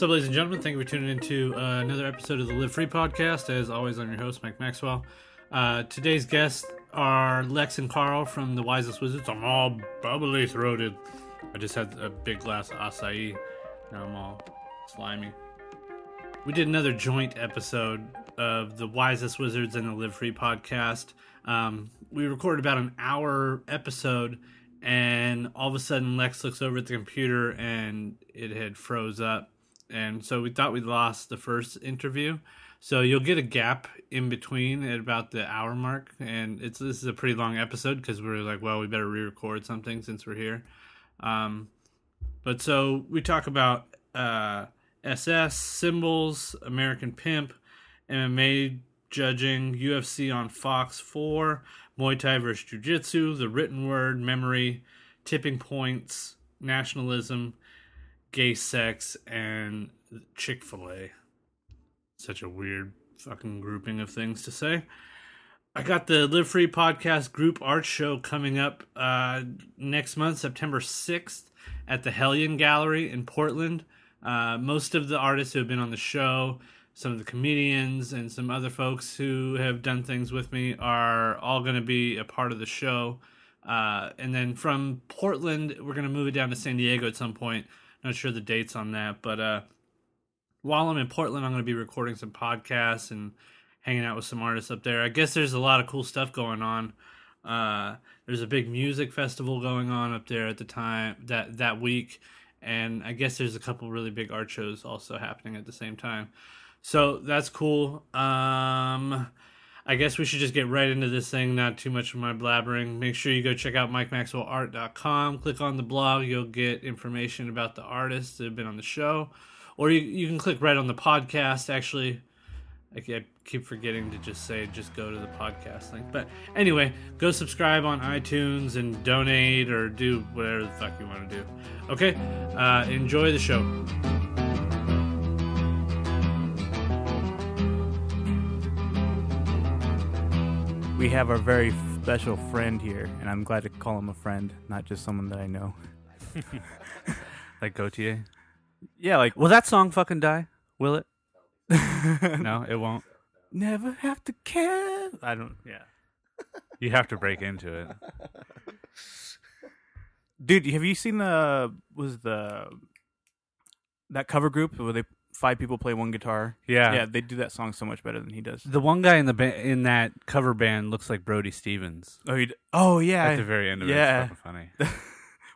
Up, ladies and gentlemen? Thank you for tuning into uh, another episode of the Live Free podcast. As always, I'm your host, Mike Maxwell. Uh, today's guests are Lex and Carl from the Wisest Wizards. I'm all bubbly throated. I just had a big glass of acai. Now I'm all slimy. We did another joint episode of the Wisest Wizards and the Live Free podcast. Um, we recorded about an hour episode, and all of a sudden, Lex looks over at the computer and it had froze up and so we thought we lost the first interview. So you'll get a gap in between at about the hour mark, and it's this is a pretty long episode because we are like, well, we better re-record something since we're here. Um, but so we talk about uh, SS symbols, American Pimp, MMA judging, UFC on Fox Four, Muay Thai versus Jiu Jitsu, the written word, memory, tipping points, nationalism gay sex and Chick fil A. Such a weird fucking grouping of things to say. I got the Live Free podcast group art show coming up uh, next month, September 6th, at the Hellion Gallery in Portland. Uh, most of the artists who have been on the show, some of the comedians, and some other folks who have done things with me are all going to be a part of the show. Uh, and then from Portland, we're going to move it down to San Diego at some point not sure the dates on that, but uh, while I'm in Portland, I'm going to be recording some podcasts and hanging out with some artists up there. I guess there's a lot of cool stuff going on. Uh, there's a big music festival going on up there at the time that that week, and I guess there's a couple really big art shows also happening at the same time. So that's cool. Um, I guess we should just get right into this thing, not too much of my blabbering. Make sure you go check out MikeMaxwellArt.com. Click on the blog, you'll get information about the artists that have been on the show. Or you, you can click right on the podcast. Actually, I keep forgetting to just say, just go to the podcast link. But anyway, go subscribe on iTunes and donate or do whatever the fuck you want to do. Okay? Uh, enjoy the show. we have our very special friend here, and I'm glad to call him a friend, not just someone that I know. like Gotye? Yeah, like will that song fucking die? Will it? no, it won't. Never have to care. I don't. Yeah. You have to break into it, dude. Have you seen the was the that cover group where they five people play one guitar. Yeah, yeah, they do that song so much better than he does. The one guy in the ba- in that cover band looks like Brody Stevens. Oh, d- oh yeah, at the very end of yeah. it. It's funny.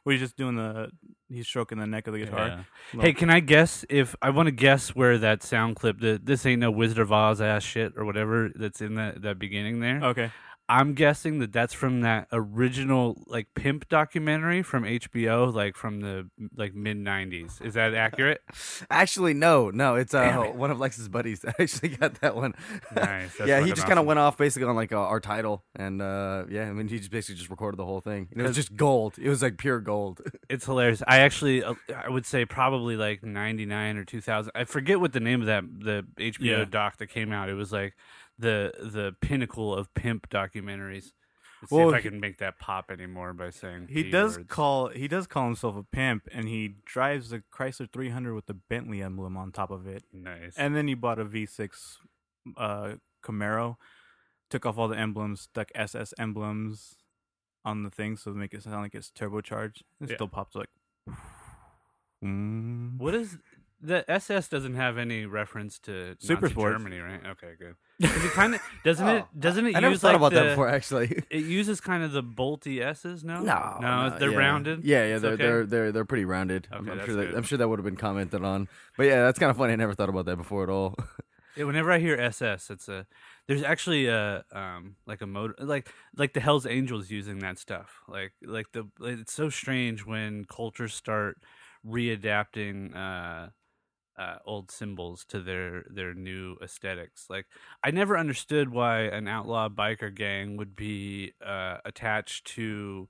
Where he's just doing the he's stroking the neck of the guitar. Yeah. Hey, can I guess if I want to guess where that sound clip that this ain't no Wizard of Oz ass shit or whatever that's in that that beginning there? Okay. I'm guessing that that's from that original like pimp documentary from HBO, like from the like mid '90s. Is that accurate? actually, no, no. It's uh, one of Lex's buddies actually got that one. Nice. yeah, he just awesome. kind of went off basically on like uh, our title, and uh, yeah, I mean he just basically just recorded the whole thing. And it was just gold. It was like pure gold. it's hilarious. I actually, uh, I would say probably like '99 or 2000. I forget what the name of that the HBO yeah. doc that came out. It was like the the pinnacle of pimp documentaries. Let's well, see if I can make that pop anymore by saying he does words. call he does call himself a pimp, and he drives a Chrysler 300 with the Bentley emblem on top of it. Nice. And then he bought a V6 uh, Camaro, took off all the emblems, stuck SS emblems on the thing so to make it sound like it's turbocharged. It yeah. still pops like. Mm. What is the SS doesn't have any reference to Super Nazi Germany, right? Okay, good. It kind of doesn't oh, it doesn't it I never use thought like about the, that before actually. It uses kind of the bolty S's, no? No, no, no they're yeah. rounded. Yeah, yeah, they're okay? they're they're they're pretty rounded. Okay, I'm, that's sure that good. I'm sure that would have been commented on. But yeah, that's kind of funny. I never thought about that before at all. Yeah, whenever I hear SS, it's a there's actually a um like a motor like like the Hell's Angels using that stuff. Like like the it's so strange when cultures start readapting uh uh, old symbols to their their new aesthetics. Like I never understood why an outlaw biker gang would be uh, attached to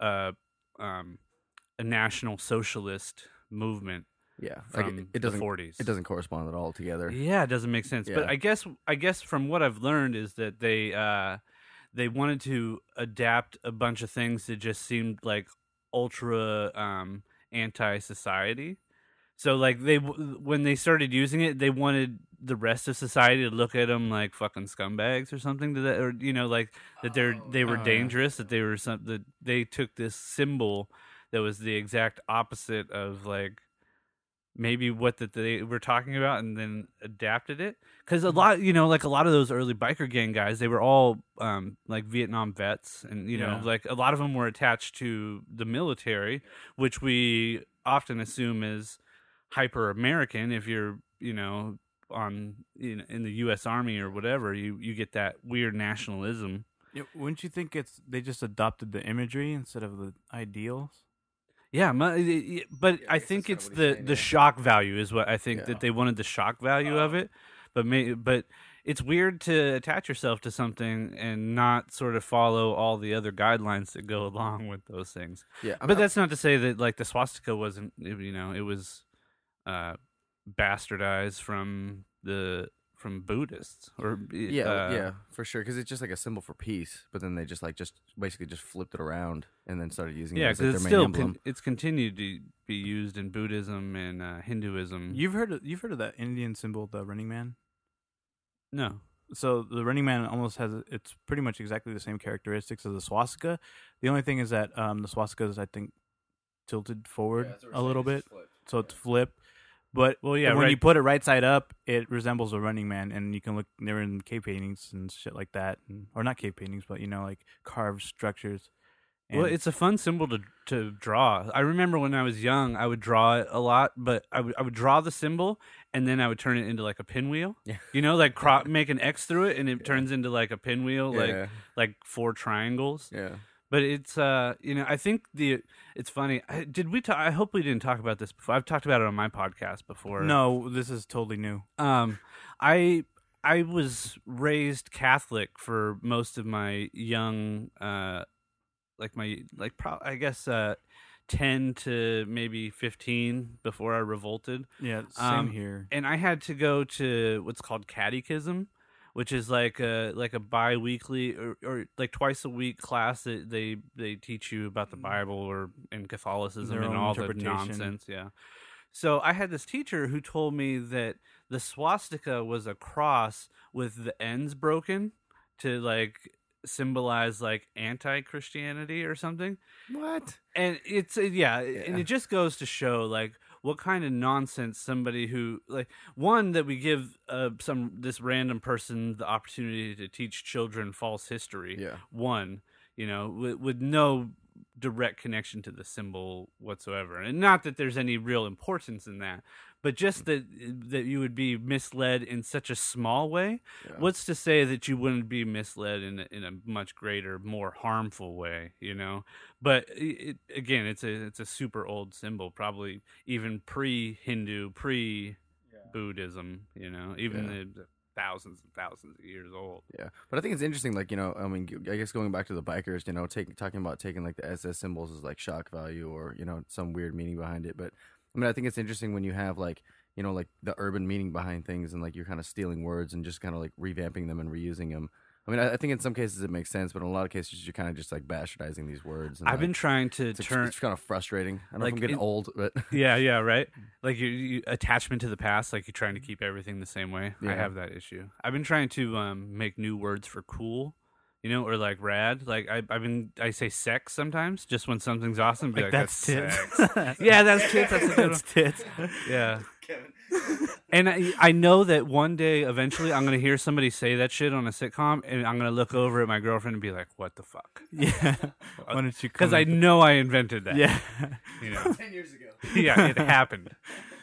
uh, um, a national socialist movement. Yeah, like from it, it doesn't the 40s. it doesn't correspond at all together. Yeah, it doesn't make sense. But I guess I guess from what I've learned is that they uh they wanted to adapt a bunch of things that just seemed like ultra um anti-society. So like they when they started using it, they wanted the rest of society to look at them like fucking scumbags or something to that or you know like that they're they were Oh, yeah. dangerous, that they were some that they took this symbol that was the exact opposite of like maybe what that they were talking about and then adapted it because a lot you know like a lot of those early biker gang guys they were all um like vietnam vets and you know Yeah. like a lot of them were attached to the military which we often assume is hyper american if you're you know on in, in the us army or whatever you you get that weird nationalism Yeah, wouldn't you think it's they just adopted the imagery instead of the ideals? Yeah, but I, think it's kinda what he's the the shock value is what I think Yeah. that they wanted the shock value of uh-huh. it. But may, but it's weird to attach yourself to something and not sort of follow all the other guidelines that go along with those things. Yeah, I'm- But that's not to say that like the swastika wasn't you know it was uh bastardized from the from Buddhists or yeah, uh, yeah, for sure. Because it's just like a symbol for peace. But then they just like just basically just flipped it around and then started using yeah it as like, because their it's main still emblem. con- it's continued to be used in Buddhism and uh, Hinduism. You've heard of, you've heard of that Indian symbol, the Running Man. no. So the Running Man almost has it's pretty much exactly the same characteristics as the swastika. The only thing is that um, the swastika is I think tilted forward a little bit, so it's flipped. But Well, yeah, when right. you put it right side up, it resembles a running man, and you can look. They're in cave paintings and shit like that, and, or not cave paintings, but you know, like carved structures. Well, it's a fun symbol to to draw. I remember when I was young, I would draw it a lot, but I would I would draw the symbol and then I would turn it into like a pinwheel. Yeah. You know, like cro- make an X through it and it turns into like a pinwheel, yeah, like like four triangles. yeah. But it's uh, you know, I think the it's funny. I, did we talk? I hope we didn't talk about this before. I've talked about it on my podcast before. no, this is totally new. Um, I I was raised Catholic for most of my young, uh, like my like pro- I guess uh, ten to maybe fifteen before I revolted, Yeah, same Um, here. and I had to go to what's called catechism. Which is like a like a bi-weekly or, or like twice a week class that they they teach you about the mm. Bible or in Catholicism Their and own all the interpretation. nonsense. Yeah. So I had this teacher who told me that the swastika was a cross with the ends broken to like symbolize like anti-Christianity or something. What? And it's yeah, and it just goes to show like what kind of nonsense somebody who like one that we give uh, some this random person the opportunity to teach children false history Yeah. one you know with, with no direct connection to the symbol whatsoever and not that there's any real importance in that but just that that you would be misled in such a small way Yeah. what's to say that you wouldn't be misled in a, in a much greater more harmful way you know but it, it, again it's a it's a super old symbol probably even pre hindu pre buddhism you know even Yeah. the, the thousands and thousands of years old Yeah, but I think it's interesting. Like you know, I mean, I guess going back to the bikers, you know, taking talking about taking like the SS symbols as like shock value or you know some weird meaning behind it. But I mean, I think it's interesting when you have like you know like the urban meaning behind things and like you're kind of stealing words and just kind of like revamping them and reusing them. I mean, I, I think in some cases it makes sense, but in a lot of cases you're kind of just like bastardizing these words. And, i've like, been trying to it's, turn it's kind of frustrating. i don't know if i'm getting in- old, but yeah yeah right like you, you attachment to the past like you're trying to keep everything the same way i have that issue i've been trying to um make new words for cool you know or like rad like I, i've been i say sex sometimes just when something's awesome be like, that's sex tits. yeah that's tits that's a. That's tits. yeah Kevin. and I, I know that one day eventually i'm gonna hear somebody say that shit on a sitcom and i'm gonna look over at my girlfriend and be like what the fuck Yeah. Why don't you? because i know i invented that Yeah. you know ten years ago. yeah it happened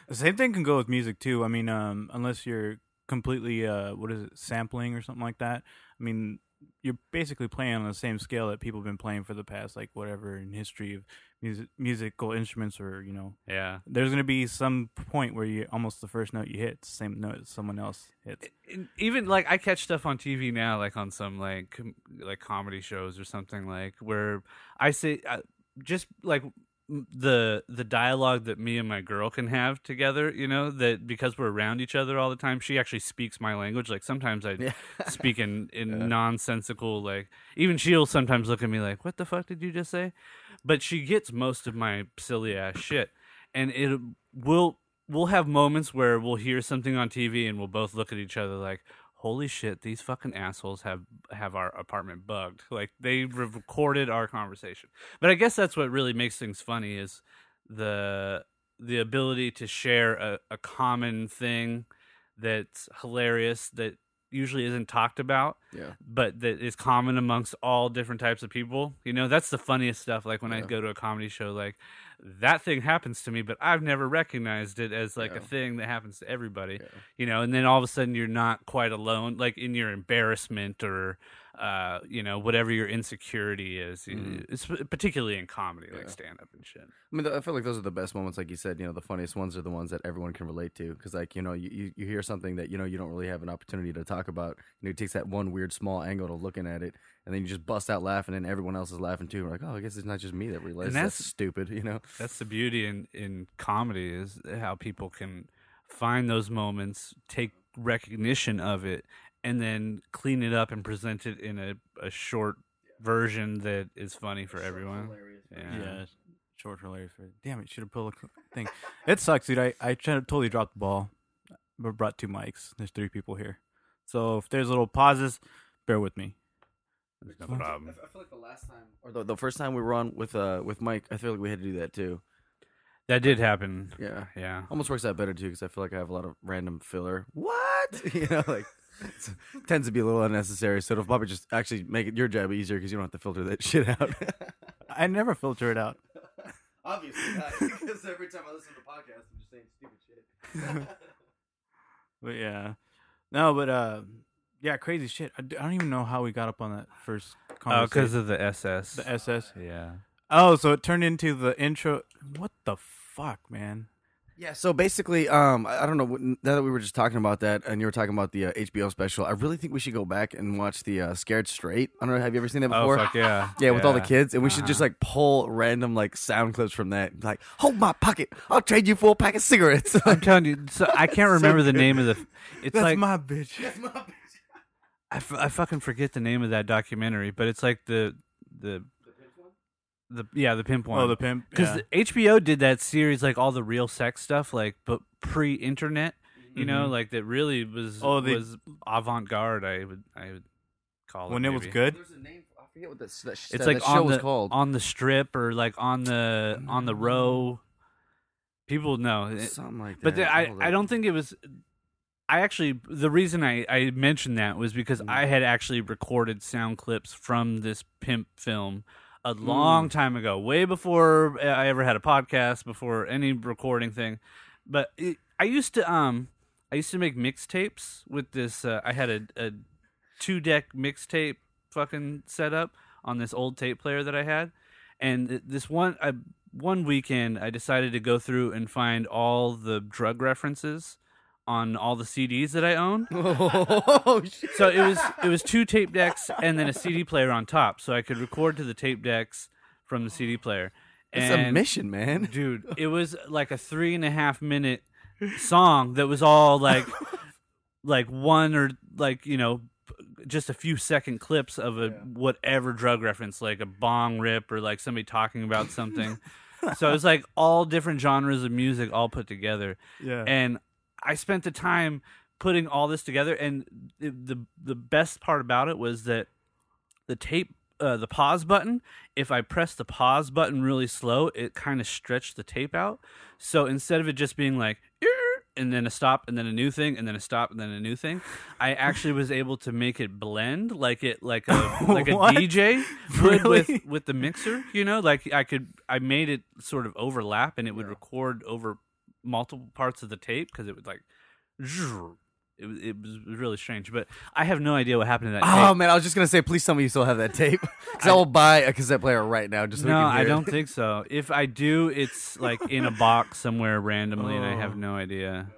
The same thing can go with music too. I mean, um, unless you're completely uh, what is it, sampling or something like that. I mean, you're basically playing on the same scale that people have been playing for the past like whatever in history of music, musical instruments or you know. yeah There's gonna be some point where you almost the first note you hit, the same note someone else hits. even like I catch stuff on TV now, like on some like com- like comedy shows or something like where I say uh, just like the the dialogue that me and my girl can have together. You know that because we're around each other all the time, she actually speaks my language. Like sometimes I Yeah. speak in in nonsensical like even she'll sometimes look at me like what the fuck did you just say but she gets most of my silly ass shit and it will we'll have moments where we'll hear something on tv and we'll both look at each other like holy shit these fucking assholes have have our apartment bugged like they recorded our conversation but i guess that's what really makes things funny is the the ability to share a, a common thing that's hilarious that usually isn't talked about Yeah. but that is common amongst all different types of people. You know, that's the funniest stuff. Like when I go to a comedy show, like that thing happens to me, but I've never recognized it as like Yeah. a thing that happens to everybody. Yeah. You know, and then all of a sudden you're not quite alone, like in your embarrassment or, uh, you know, whatever your insecurity is. Mhm. It's particularly in comedy, like stand up and shit. I mean, I feel like those are the best moments, like you said. You know, the funniest ones are the ones that everyone can relate to, because like you know, you, you hear something that you know you don't really have an opportunity to talk about. Know, it takes that one weird small angle to looking at it, and then you just bust out laughing, and everyone else is laughing too. We're like, oh, I guess it's not just me that realizes that's, that's- stupid. You know, That's the beauty in in comedy is how people can find those moments, take recognition of it, and then clean it up and present it in a, a short version that is funny for everyone. Yeah. Yeah, short hilarious. Damn it, should have pulled a thing. It sucks, dude. I I tried, totally dropped the ball. We brought two mics. There's three people here, so if there's little pauses, bear with me. There's no problem. I feel like the last time, or the, the first time we were on with uh with Mike, I feel like we had to do that too. That did happen. Yeah, Yeah. almost works out better too, because I feel like I have a lot of random filler. What you know, like. It's- tends to be a little unnecessary, so it'll probably just actually make it your job easier because you don't have to filter that shit out. I never filter it out. Obviously not, because every time I listen to podcasts, I'm just saying stupid shit. But yeah, no, but uh, yeah, crazy shit. I, d- I don't even know how we got up on that first Oh, conversation. because of the SS. the SS. yeah. Oh, so it turned into the intro. What the fuck, man? Yeah, so basically, um, I I don't know. Now that we were just talking about that, and you were talking about the uh, HBO special, I really think we should go back and watch the uh, Scared Straight. I don't know. Have you ever seen that Oh before? fuck yeah. Yeah, with all the kids, and we should just Uh-huh. like pull random like sound clips from that. Like, hold my pocket, I'll trade you for a pack of cigarettes. I'm telling you, so I can't remember the name of the. It's That's like my bitch. That's my bitch. I, f- I fucking forget the name of that documentary, but it's like the the the yeah the pimp one. Oh, the pimp. because yeah. HBO did that series like all the real sex stuff like but pre-internet, you know, Mhm. like that really was Oh, they- was avant-garde. I would I would call it when it was good. There's a name. I forget what that, that, It's that, like that show on was the called. on the strip or like on the on the row. People know, Something like that. but the, I I don't think it was. I actually the reason I I mentioned that was because Mm. I had actually recorded sound clips from this pimp film a Mm. long time ago, way before I ever had a podcast, before any recording thing. But it, I used to um I used to make mixtapes with this. Uh, I had a, a two deck mixtape fucking setup on this old tape player that I had, and this one I, one weekend I decided to go through and find all the drug references on all the CDs that I own. oh shit! So it was it was two tape decks and then a CD player on top, so I could record to the tape decks from the CD player. It's a mission, man. dude. It was like a three and a half minute song that was all like, like one or like you know, just a few second clips of a whatever drug reference, like a bong rip or like somebody talking about something. so it was like all different genres of music all put together, Yeah. and I spent the time putting all this together. And the the, the best part about it was that the tape uh, the pause button if i press the pause button really slow it kind of stretched the tape out so instead of it just being like and then a stop and then a new thing and then a stop and then a new thing i actually was able to make it blend like it like a like a dj would with Really? with the mixer you know like i could i made it sort of overlap and it would record over multiple parts of the tape because it was like it was, it was really strange but i have no idea what happened to that Oh tape. man, I was just gonna say, please tell me you still have that tape, because I will buy a cassette player right now. Just so no, I don't think so. If I do, it's like in a box somewhere randomly, and I have Oh. no idea.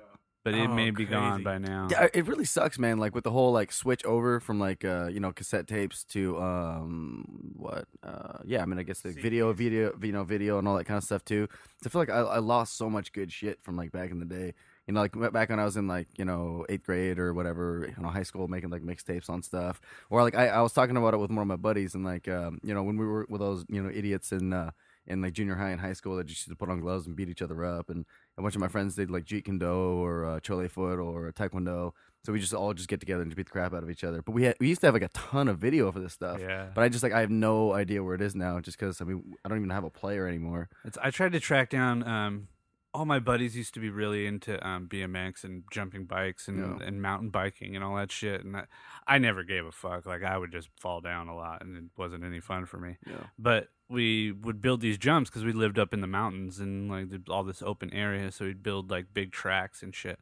But it Oh, may be gone by now. Yeah, it really sucks, man. Like with the whole like switch over from like uh you know cassette tapes to um what uh yeah I mean I guess the video video you know video and all that kind of stuff too. So I feel like I, I lost so much good shit from like back in the day. You know, like back when I was in like you know eighth grade or whatever, you know, high school, making like mixtapes on stuff. Or like I, I was talking about it with one of my buddies, and like um, you know when we were with those you know idiots in uh, in like junior high and high school that just used to put on gloves and beat each other up, and a bunch of my friends did like Jeet Kune Do or uh, Choy Li Fut or Taekwondo. So we just all just get together and just beat the crap out of each other. But we had we used to have like a ton of video for this stuff. Yeah. But I just like I have no idea where it is now, just because I mean I don't even have a player anymore. It's, I tried to track down. Um, all my buddies used to be really into um, BMX and jumping bikes and, Yeah. and mountain biking and all that shit. And I, I never gave a fuck. Like I would just fall down a lot, and it wasn't any fun for me. Yeah. But we would build these jumps because we lived up in the mountains and like all this open area. So we'd build like big tracks and shit.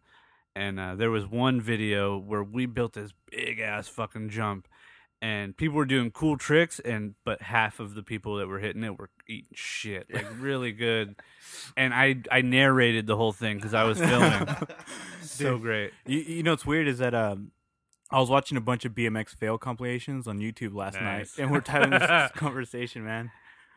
And uh, there was one video where we built this big ass fucking jump, and people were doing cool tricks, and but half of the people that were hitting it were eating shit, like really good. And I I narrated the whole thing because I was filming. so great. You, you know what's weird is that um, I was watching a bunch of BMX fail compilations on YouTube last Nice. night, and we're having this conversation, man.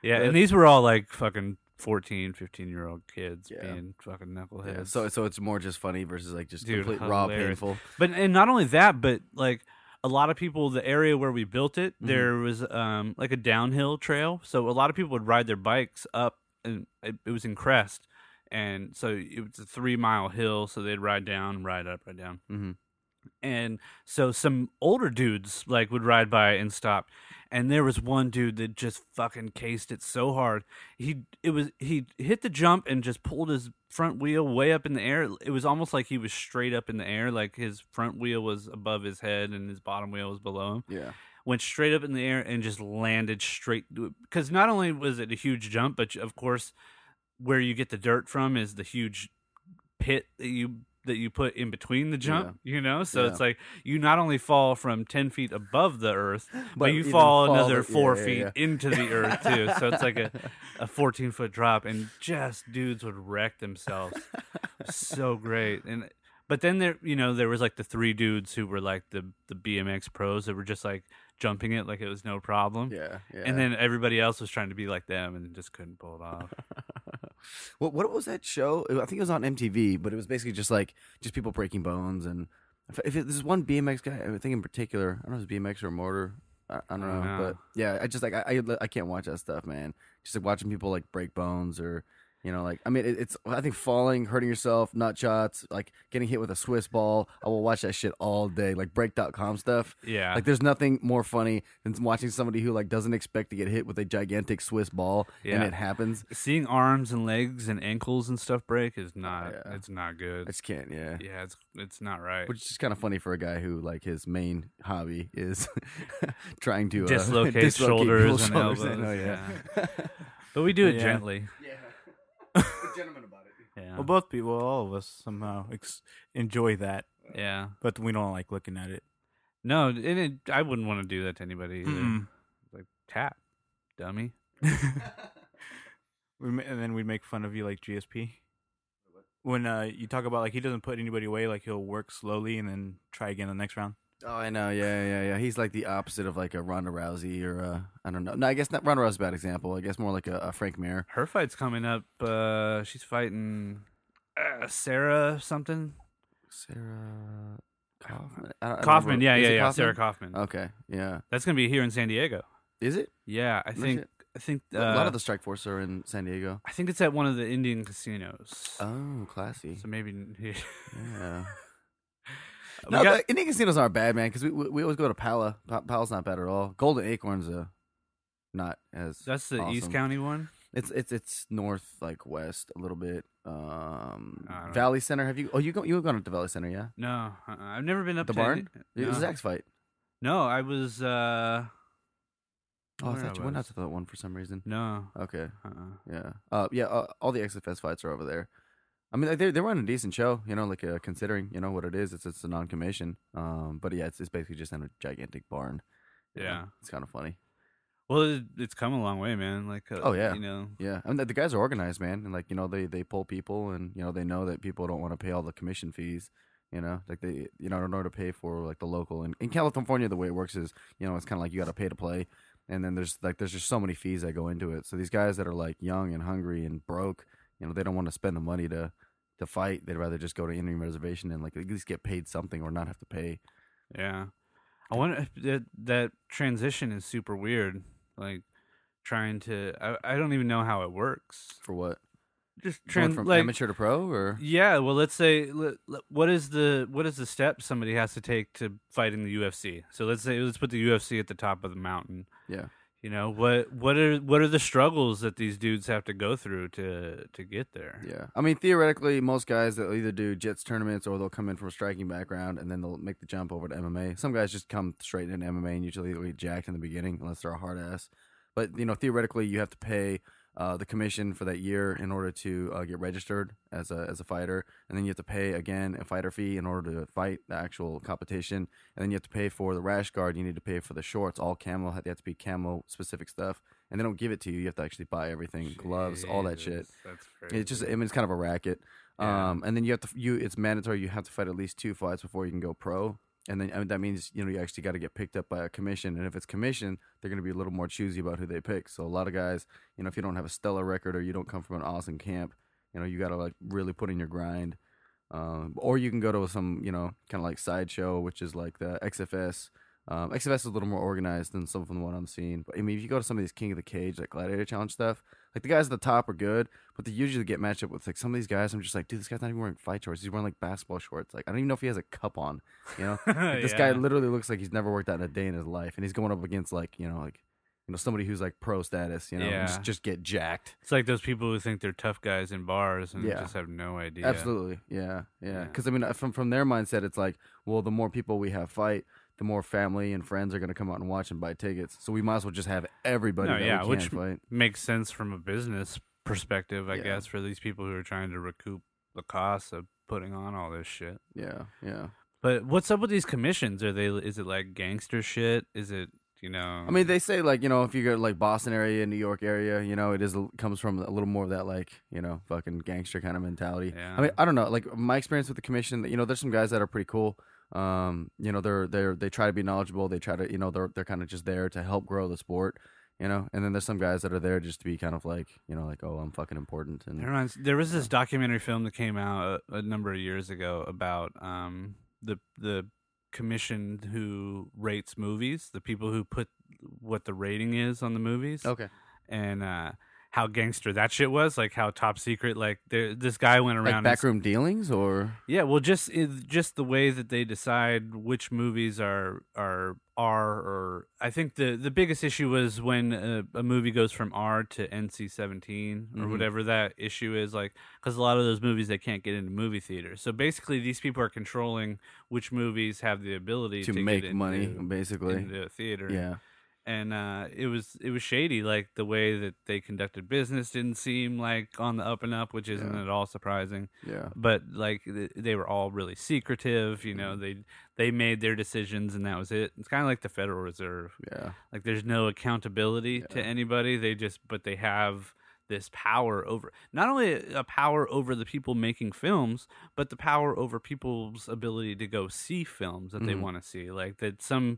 Yeah, But- and these were all like fucking 14, 15 year old kids Yeah. being fucking knuckleheads. Yeah, so so it's more just funny versus like just Dude, complete raw painful. But and not only that, but like a lot of people, the area where we built it, Mhm. there was um like a downhill trail. So a lot of people would ride their bikes up, and it, it was in Crest, and so it was a three mile hill. So they'd ride down, ride up, ride down, hmm and so some older dudes like would ride by and stop. And there was one dude that just fucking cased it so hard. He it was he hit the jump and just pulled his front wheel way up in the air. It was almost like he was straight up in the air, like his front wheel was above his head and his bottom wheel was below him. Yeah. Went straight up in the air and just landed straight because not only was it a huge jump, but of course where you get the dirt from is the huge pit that you that you put in between the jump, you know? So Yeah. it's like you not only fall from 10 feet above the earth, but, But you fall fall another the- four yeah, yeah, feet yeah. into the earth, too. So it's like a, a 14 foot drop, and just dudes would wreck themselves. so great. And but then there, you know, there was like the three dudes who were like the the BMX pros that were just like jumping it like it was no problem. Yeah. Yeah. And then everybody else was trying to be like them and just couldn't pull it off. what what was that show? I think it was on MTV, but it was basically just like just people breaking bones and if, if it, there's one BMX guy, I think in particular, I don't know if it's BMX or Mortar. I, I don't know, know. but yeah, I just like I, I I can't watch that stuff, man. Just like watching people like break bones or you know like I mean it, it's I think falling, hurting yourself, nut shots, like getting hit with a Swiss ball. I will watch that shit all day, like break.com stuff. Yeah. Like there's nothing more funny than watching somebody who like doesn't expect to get hit with a gigantic Swiss ball and it happens. Seeing arms and legs and ankles and stuff break is not yeah. it's not I good. just can't, yeah. yeah, it's it's not right. Which is kind of funny for a guy who like his main hobby is trying to uh, Dislocate dislocate shoulders and shoulders. I elbows, know, yeah. But we do it Yeah. gently. Yeah, gentleman about it. Yeah. Well, both people, all of us somehow ex- enjoy that, yeah. but we don't like looking at it. No, and it, I wouldn't want to do that to anybody either. Mm-mm. Like tap, dummy. We ma- and then we'd make fun of you like GSP. When uh, you talk about like he doesn't put anybody away, like he'll work slowly and then try again the next round. Oh, I know. Yeah, yeah, yeah. He's like the opposite of like a Ronda Rousey or uh, I don't know. No, I guess not. Ronda Rousey's a bad example. I guess more like a, a Frank Mir. Her fight's coming up. Uh, she's fighting uh, Sarah something. Sarah Kaufman. I don't- I Kaufman. Yeah, Is yeah, yeah. Kaufman? Sarah Kaufman. Okay, yeah. That's gonna be here in San Diego. Is it? Yeah, I think. I think uh, a lot of the Strikeforce are in San Diego. I think it's at one of the Indian casinos. Oh, classy. so maybe. Yeah. No, got- the Indian casinos aren't bad, man. Because we, we we always go to Pala. Pa- Pala's not bad at all. Golden Acorn's uh, not as. that's the East. County one. It's it's it's north like west a little bit. Um, don't know. Valley Center. Have you? Oh, you go you gone to Valley Center? Yeah. No, uh-uh. I've never been up The to barn? any- It was no. Zach's fight. No, I was. uh Oh, I thought you went out to that one for some reason. No. Okay. Uh-uh. Yeah. Uh, yeah. Uh, all the XFS fights are over there. I mean, they they run a decent show. You know, like uh, considering you know what it is. It's it's a non commission. Um, but yeah, it's, it's basically just in a gigantic barn. Know, Yeah. It's kind of funny. Well, it, it's come a long way, man. Like, uh, Oh, yeah. you know, Yeah, and the, the guys are organized, man, and like you know they they pull people, and you know they know that people don't want to pay all the commission fees. You know, like they you know in order to pay for like the local and in California the way it works is you know it's kind of like you got to pay to play, and then there's like there's just so many fees that go into it. So these guys that are like young and hungry and broke, you know, they don't want to spend the money to to fight. They'd rather just go to Indian reservation and like at least get paid something or not have to pay. yeah. I wonder if that that transition is super weird. Like trying to, I, I don't even know how it works. For what? Just trans from like amateur to pro, or Yeah, well, let's say what is the what is the step somebody has to take to fight in the UFC? So let's say let's put the UFC at the top of the mountain. yeah. You know what what are what are the struggles that these dudes have to go through to to get there? Yeah, I mean theoretically, most guys they'll either do jits tournaments or they'll come in from a striking background and then they'll make the jump over to MMA. Some guys just come straight into MMA and usually they'll get jacked in the beginning unless they're a hard ass. But you know, theoretically, you have to pay uh, the commission for that year in order to uh, get registered as a as a fighter, and then you have to pay again a fighter fee in order to fight the actual competition, and then you have to pay for the rash guard. You need to pay for the shorts, all camo. They have to be camo specific stuff, and they don't give it to you. You have to actually buy everything, gloves, all that shit. That's crazy. It's just, I mean, it's kind of a racket. Yeah. Um, and then you have to, you, it's mandatory. You have to fight at least two fights before you can go pro. And then I mean, that means you know you actually got to get picked up by a commission. And if it's commission, they're going to be a little more choosy about who they pick. So a lot of guys, you know, if you don't have a stellar record or you don't come from an awesome camp, you know, you got to like really put in your grind. Um, or you can go to some, you know, kind of like sideshow, which is like the XFS. Um, XFS is a little more organized than some of the one I'm seeing. But I mean, if you go to some of these King of the Cage, like Gladiator Challenge stuff, like the guys at the top are good, but they usually get matched up with like some of these guys. I'm just like, dude, this guy's not even wearing fight shorts. He's wearing like basketball shorts. Like I don't even know if he has a cup on. You know, Like, this guy literally looks like he's never worked out in a day in his life, and he's going up against like you know like you know somebody who's like pro status. You know, Yeah. just just get jacked. It's like those people who think they're tough guys in bars and Yeah. just have no idea. Absolutely, yeah, yeah. Yeah. Because I mean, uh, from from their mindset, it's like, well, the more people we have fight, the more family and friends are going to come out and watch and buy tickets. So we might as well just have everybody No, yeah, which- fight. Makes sense from a business perspective, I Yeah. guess, for these people who are trying to recoup the costs of putting on all this shit. Yeah, yeah. But what's up with these commissions? Are they? Is it like gangster shit? Is it? You know? I mean, they say like you know if you go to like Boston area, New York area, you know, it is comes from a little more of that like you know fucking gangster kind of mentality. Yeah. I mean, I don't know. Like my experience with the commission, you know, there's some guys that are pretty cool. Um, you know, they're they're they try to be knowledgeable. They try to you know they're they're kind of just there to help grow the sport. You know, and then there's some guys that are there just to be kind of like you know like oh I'm fucking important and It reminds- there was this documentary film that came out a, a number of years ago about um, the the commission who rates movies, the people who put what the rating is on the movies, okay and uh, how gangster that shit was, like how top secret. Like there, this guy went like around. and backroom dealings or Yeah, well, just it, just the way that they decide which movies are are R or I think the the biggest issue was when a, a movie goes from R to NC seventeen or Mhm. whatever that issue is, like because a lot of those movies they can't get into movie theaters. So basically, these people are controlling which movies have the ability to, to, make into, money basically. into a theater. yeah, and uh, it was it was shady. Like the way that they conducted business didn't seem like on the up and up, which isn't Yeah. at all surprising. Yeah, but like th- they were all really secretive you know they they made their decisions and that was it. It's kind of like the federal reserve. Yeah, like there's no accountability to anybody they just but they have this power over not only a power over the people making films but the power over people's ability to go see films that they Mhm. want to see. Like that some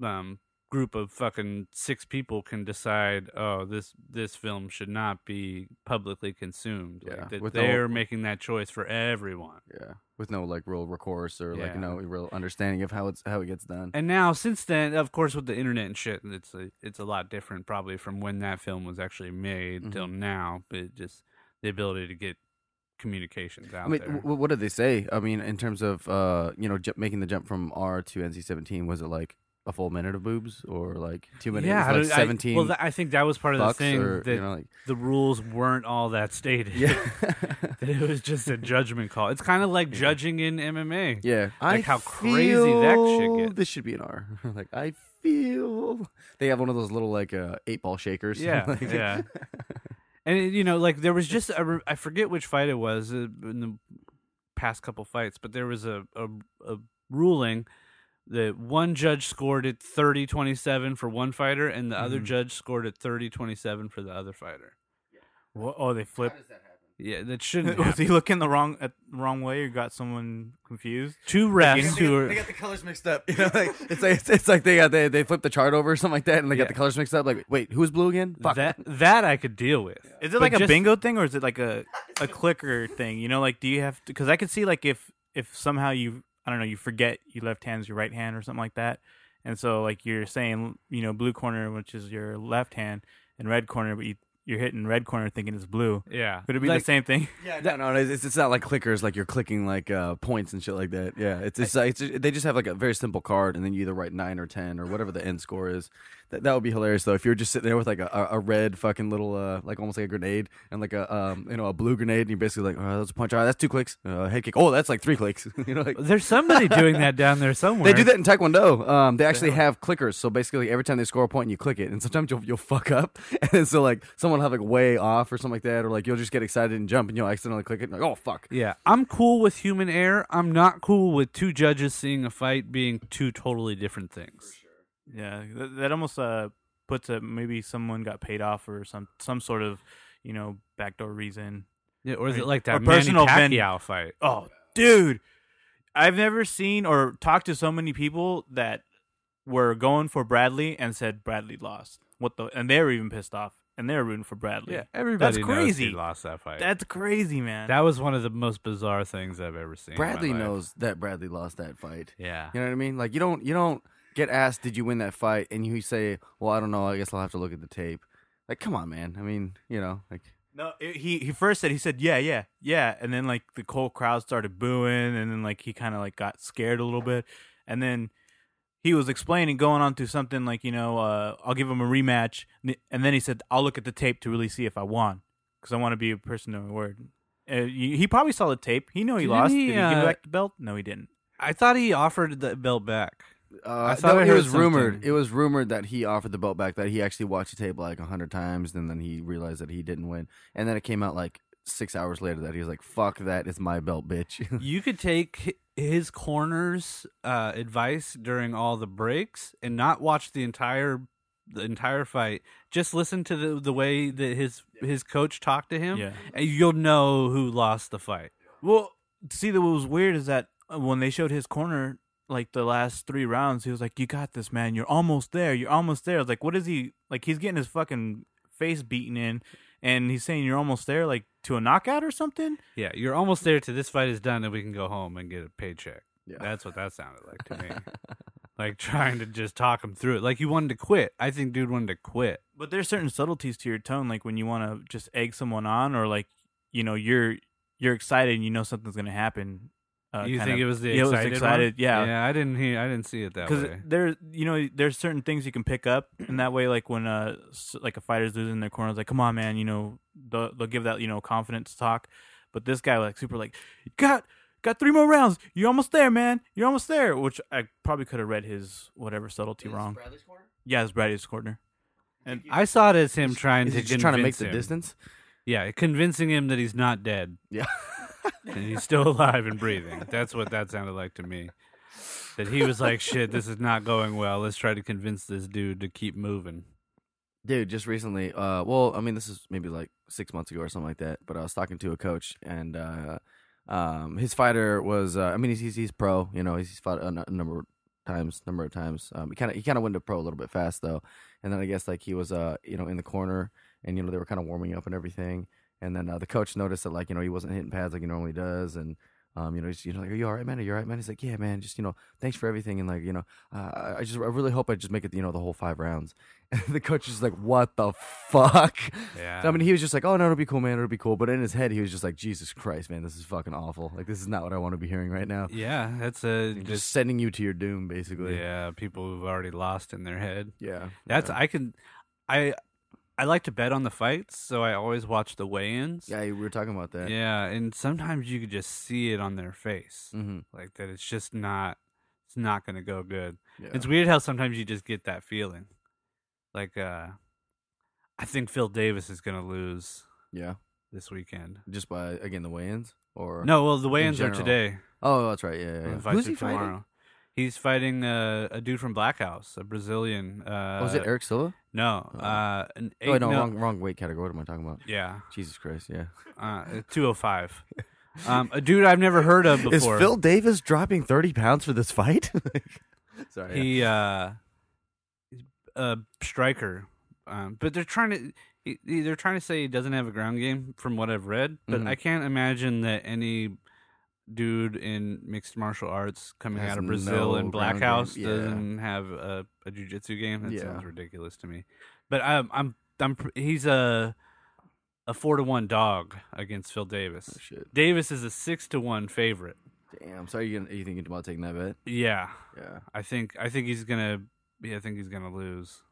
um group of fucking six people can decide oh this this film should not be publicly consumed Yeah, like that with no- they're making that choice for everyone yeah. With no like real recourse or like Yeah. no real understanding of how it's how it gets done. and now since then of course with the internet and shit it's a, it's a lot different probably from when that film was actually made till Mm-hmm. now but just the ability to get communications out I mean, there w- what did they say? I mean, in terms of uh, you know, j- making the jump from R to NC-17, was it like a full minute of boobs or like two minutes? yeah, like I don't- I- seventeen. well, th- I think that was part of the thing or, that you know, like the rules weren't all that stated. yeah, that it was just a judgment call. It's kind of like judging in MMA. yeah. Like I how crazy that shit gets. This should be an R. like I feel they have one of those little like uh, eight ball shakers. Yeah, Like- yeah. And you know, like there was just a, I forget which fight it was uh, in the past couple fights, but there was a a, a ruling the one judge scored it 30-27 for one fighter, and the other Mhm. judge scored it 30-27 for the other fighter. Wha- oh, they flipped. Yeah, that shouldn't. Was he looking the wrong at wrong way or got someone confused? Two refs who are they got the colors mixed up. You know, like it's like it's, it's like they got they they flipped the chart over or something like that, and they Yeah. got the colors mixed up. Like, wait, who's blue again? Fuck. that that I could deal with. Is it But like a just- bingo thing or is it like a a clicker thing? You know, like do you have to? Because I could see like if if somehow you I don't know you forget your left hand's your right hand or something like that, and so like you're saying you know blue corner which is your left hand and red corner, but you you're hitting red corner thinking it's blue. Yeah, Could it be Like, the same thing? Yeah, no, no, it's, it's not like clickers, like you're clicking like uh, points and shit like that. Yeah, it's it's, like, it's they just have like a very simple card, and then you either write nine or ten or whatever the end score is. That that would be hilarious though if you're just sitting there with like a, a, a red fucking little uh like almost like a grenade and like a um you know a blue grenade, and you're basically like, oh, that's a punch. All right, that's two clicks. Uh, head kick. Oh, that's like three clicks. you know, like There's somebody doing that down there somewhere. they do that in Taekwondo. Um, they actually have clickers. So basically, every time they score a point, you click it, and sometimes you'll you'll fuck up, and so like someone will have like way off or something like that, or like you'll just get excited and jump, and you'll accidentally click it, and like oh fuck. Yeah, I'm cool with human error. I'm not cool with two judges seeing a fight being two totally different things. Yeah, that, that almost uh puts a maybe someone got paid off or some some sort of you know backdoor reason. Yeah, or is I it like that Manny personal ven- Pacquiao fight? Oh, dude, I've never seen or talked to so many people that were going for Bradley and said Bradley lost. What the? And they were even pissed off, and they were rooting for Bradley. Yeah, everybody That's knows crazy. he lost that fight. That's crazy, man. that was one of the most bizarre things I've ever seen. in my Bradley life. knows that Bradley lost that fight. Yeah, You know what I mean? Like you don't you don't get asked, "Did you win that fight?" and you say, "Well, I don't know. I guess I'll have to look at the tape." Like, come on, man. I mean, you know, like No, it, he he first said he said yeah yeah yeah, and then like the whole crowd started booing, and then like he kind of like got scared a little bit, and then he was explaining, going on to something like you know uh, I'll give him a rematch, and then he said I'll look at the tape to really see if I won because I want to be a person of my word. Uh, he he probably saw the tape. He knew he Didn't lost. he, Did he give uh, back the belt? No, he didn't. I thought he offered the belt back. Uh, I thought no, I it heard was rumored. It was rumored that he offered the belt back. That he actually watched the tape like a hundred times, and then he realized that he didn't win. And then it came out like six hours later that he was like, "Fuck that! It's my belt, bitch." You could take his corner's uh, advice during all the breaks and not watch the entire the entire fight. Just listen to the the way that his his coach talked to him, Yeah. and you'll know who lost the fight. Well, see, that what was weird is that uh, when they showed his corner, like the last three rounds, he was like, "You got this, man. You're almost there. You're almost there." I was like, "What is he like? He's getting his fucking face beaten in, and he's saying you're almost there, like to a knockout or something." Yeah, you're almost there to this fight is done, and we can go home and get a paycheck. Yeah. That's what that sounded like to me. like trying to just talk him through it. Like he wanted to quit. I think dude wanted to quit. But there's certain subtleties to your tone, like when you want to just egg someone on, or like you know you're you're excited and you know something's gonna happen. Uh, you think of- it was the yeah, it was excited, one? yeah. Yeah, I didn't hear. I didn't see it that because way. there you know there's certain things you can pick up and that way like when uh like a fighter's losing their corner it's like come on man you know they'll, they'll give that you know confidence talk but this guy like super like got got three more rounds you're almost there man you're almost there which i probably could have read his whatever subtlety wrong yeah it's bradley's corner and I saw it as him trying Is to just trying to make convince the him. distance? Yeah, convincing him that he's not dead Yeah. and he's still alive and breathing. That's what that sounded like to me. That he was like, "Shit, this is not going well. Let's try to convince this dude to keep moving." Dude, just recently, uh, well, I mean, this is maybe like six months ago or something like that. But I was talking to a coach, and uh, um, his fighter was, uh, I mean, he's, he's pro, you know, he's, fought a number of times, number of times. Um, he kind of he kind of went to pro a little bit fast though, and then I guess like he was, uh, you know, in the corner, and you know they were kind of warming up and everything, and then uh, the coach noticed that like you know he wasn't hitting pads like he normally does, and um, you know, he's you know, like, are you all right, man? Are you all right, man? He's like, yeah, man. Just you know, thanks for everything, and like, you know, uh, I- just, I really hope I just make it, you know, the whole five rounds. And the coach is like, what the fuck? Yeah. I mean, he was just like, oh no, it'll be cool, man, it'll be cool. But in his head, he was just like, Jesus Christ, man, this is fucking awful. Like, this is not what I want to be hearing right now. yeah, that's a Just, just sending you to your doom, basically. yeah. People who've already lost in their head. yeah. That's yeah. I can, I, I like to bet on the fights, so I always watch the weigh-ins. yeah, we were talking about that. Yeah, and sometimes you could just see it on their face, Mm-hmm. like that. It's just not. It's not going to go good. Yeah. It's weird how sometimes you just get that feeling. Like, uh I think Phil Davis is going to lose yeah. this weekend. Just by again the weigh-ins or No, well, the weigh-ins are today. Oh, that's right. Yeah, yeah. Yeah. Who's he fighting? tomorrow. He's fighting a, a dude from Black House, a Brazilian. Uh, oh, was it Erick Silva? No, Oh. uh, an Oh, wait, eight- no, wrong, wrong weight category. What am I talking about? Yeah, Jesus Christ, yeah. uh, two oh five. Um, a dude I've never heard of before. Is Phil Davis dropping thirty pounds for this fight? Sorry. he uh he's a striker um but they're trying to he- he- they're trying to say he doesn't have a ground game from what i've read but Mhm. i can't imagine that any dude in mixed martial arts coming Has out of brazil no and black game, house yeah. doesn't have a, a jiu-jitsu game that Yeah. sounds ridiculous to me but i'm i'm i'm he's a a four to one dog against phil davis oh, shit. davis is a six to one favorite Damn. So are you, gonna, are you thinking about taking that bet? yeah Yeah. i think i think he's gonna yeah, I think he's gonna lose.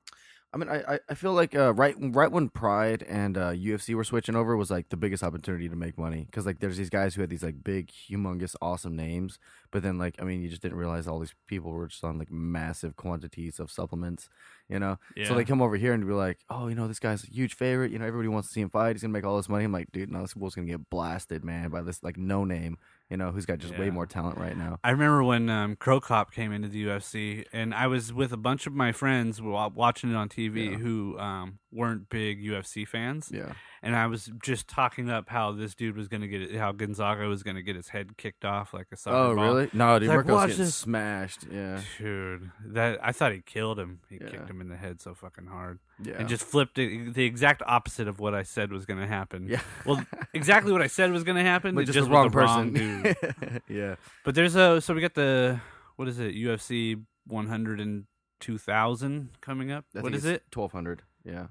I mean, I, I- feel like uh, right right when Pride and uh, UFC were switching over was like the biggest opportunity to make money because like there's these guys who had these like big, humongous, awesome names, but then like I mean, you just didn't realize all these people were just on like massive quantities of supplements, you know. So they come over here and be like, oh, you know, this guy's a huge favorite. You know, everybody wants to see him fight. He's gonna make all this money. I'm like, dude, no, this fool's gonna get blasted, man, by this like no name, you know, who's got just way more talent right now. I remember when um, Cro Cop came into the UFC, and I was with a bunch of my friends watching it on TV Yeah. who um, weren't big UFC fans, Yeah. and I was just talking up how this dude was going to get it, how Gonzaga was going to get his head kicked off like a soccer Oh, ball. really? No, dude, like, watch getting this. smashed. Yeah. Dude, that I thought he killed him. He Yeah. kicked him in the head so fucking hard, Yeah. and just flipped it the exact opposite of what I said was going to happen. yeah. Well, exactly what I said was going to happen, but just, just the wrong the wrong person. dude. yeah. But there's a so we got the what is it UFC 102,000 coming up. I what is it? Twelve hundred. Yeah.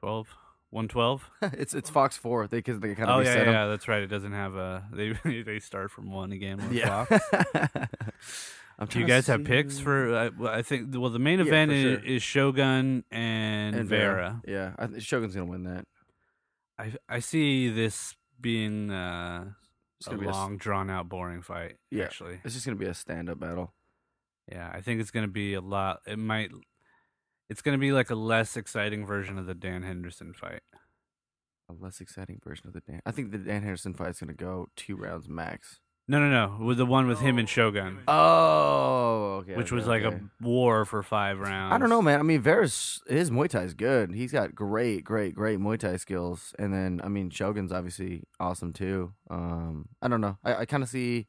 12 112. it's it's Fox Four. They because they kind of Oh yeah, reset yeah, that's right. It doesn't have a they they start from one again. with Yeah. Do you guys have picks for? Uh, well, I think well the main event for is, sure. is Shogun and, and Vera. Yeah, I think Shogun's gonna win that. I I see this being uh, a be a long, drawn out, boring fight. Yeah. Actually, It's just gonna be a stand up battle. yeah, I think it's gonna be a lot. It might. It's gonna be like a less exciting version of the Dan Henderson fight. A less exciting version of the Dan. I think the Dan Henderson fight is gonna go two rounds max. No, no, no. With the one with him and Shogun, Oh, okay. which okay, was like okay. a war for five rounds. I don't know, man. I mean, Vera's his Muay Thai is good. He's got great, great, great Muay Thai skills. And then, I mean, Shogun's obviously awesome too. Um, I don't know. I, I kind of see.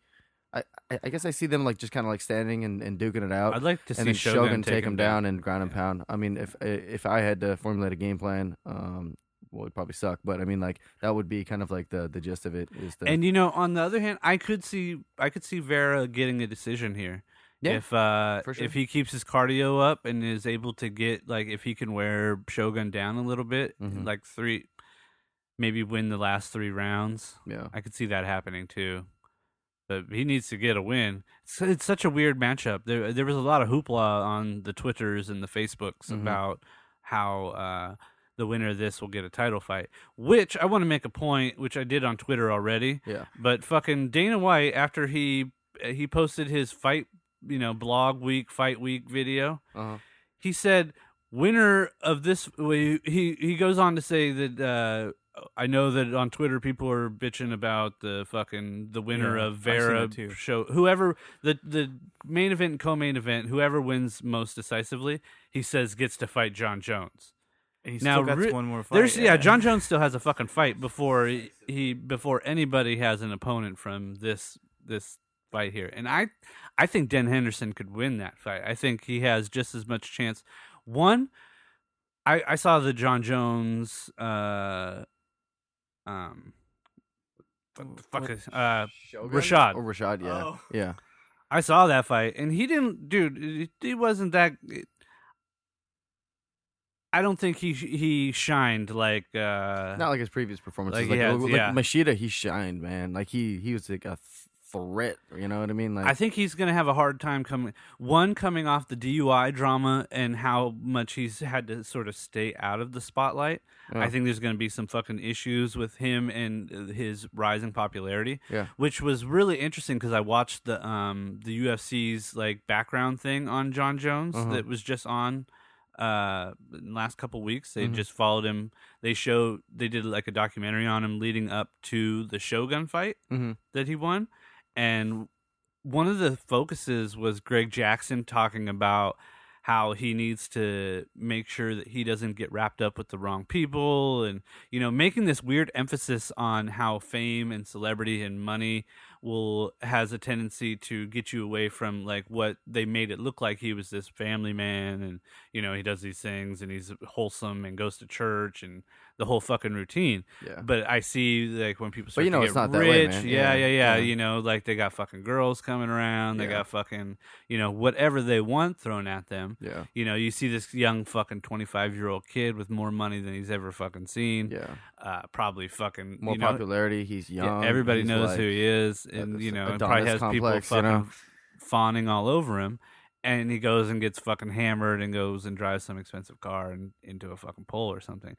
I, I I guess I see them like just kind of like standing and, and duking it out, I'd like to and see then Shogun, Shogun take him down and ground and pound. I mean, if if I had to formulate a game plan, um, well, it'd probably suck. But I mean, like that would be kind of like the the gist of it. Is the And you know, on the other hand, I could see I could see Vera getting a decision here. Yeah, if uh sure. if he keeps his cardio up and is able to get like if he can wear Shogun down a little bit, Mhm. like three maybe win the last 3 rounds. yeah, I could see that happening too. But he needs to get a win. It's, it's such a weird matchup. There there was a lot of hoopla on the Twitters and the Facebooks Mhm. about how uh, the winner of this will get a title fight. Which I want to make a point, which I did on Twitter already. yeah, But fucking Dana White, after he he posted his fight, you know, blog week, fight week video, uh-huh. he said winner of this he he goes on to say that uh I know that on Twitter people are bitching about the fucking the winner Yeah, of Vera show whoever the the main event and co-main event whoever wins most decisively he says gets to fight Jon Jones. And he's Now, still got re- one more fight. Oh, There's yeah. Jon Jones still has a fucking fight before he, he before anybody has an opponent from this this fight here. And I I think Dan Henderson could win that fight. I think he has just as much chance. One, I I saw the Jon Jones uh um what the fuck What? is uh Shogun? Rashad. or Rashad, yeah, Oh. yeah. I saw that fight and he didn't dude he- he wasn't that I don't think he he shined like uh Not like his previous performances. Like, Like, yeah, like, yeah. Machida, he shined, man. Like he he was like a threat. You know what I mean? Like I think he's going to have a hard time coming. One coming off the DUI drama and how much he's had to sort of stay out of the spotlight. Yeah. I think there's going to be some fucking issues with him and his rising popularity. Yeah. which was really interesting because I watched the um the UFC's like background thing on Jon Jones Uh-huh. that was just on uh in the last couple weeks they Mhm. just followed him. They show they did like a documentary on him leading up to the shogun fight hmm that he won. And one of the focuses was Greg Jackson talking about how he needs to make sure that he doesn't get wrapped up with the wrong people and you know making this weird emphasis on how fame and celebrity and money will has a tendency to get you away from like what they made it look like. He was this family man and you know he does these things and he's wholesome and goes to church and the whole fucking routine Yeah. but I see like when people start you know to it's get not that rich, way, man. yeah, Yeah, yeah, yeah, yeah. You know, like they got fucking girls coming around, they Yeah. got fucking, you know, whatever they want thrown at them. Yeah. You know, you see this young fucking twenty five year old kid with more money than he's ever fucking seen. Yeah. Uh, probably fucking More you know, popularity. He's yeah, young. everybody he's knows like- who he is, and you know, and probably has people complex, you fucking know? fawning all over him. And he goes and gets fucking hammered and goes and drives some expensive car and into a fucking pole or something.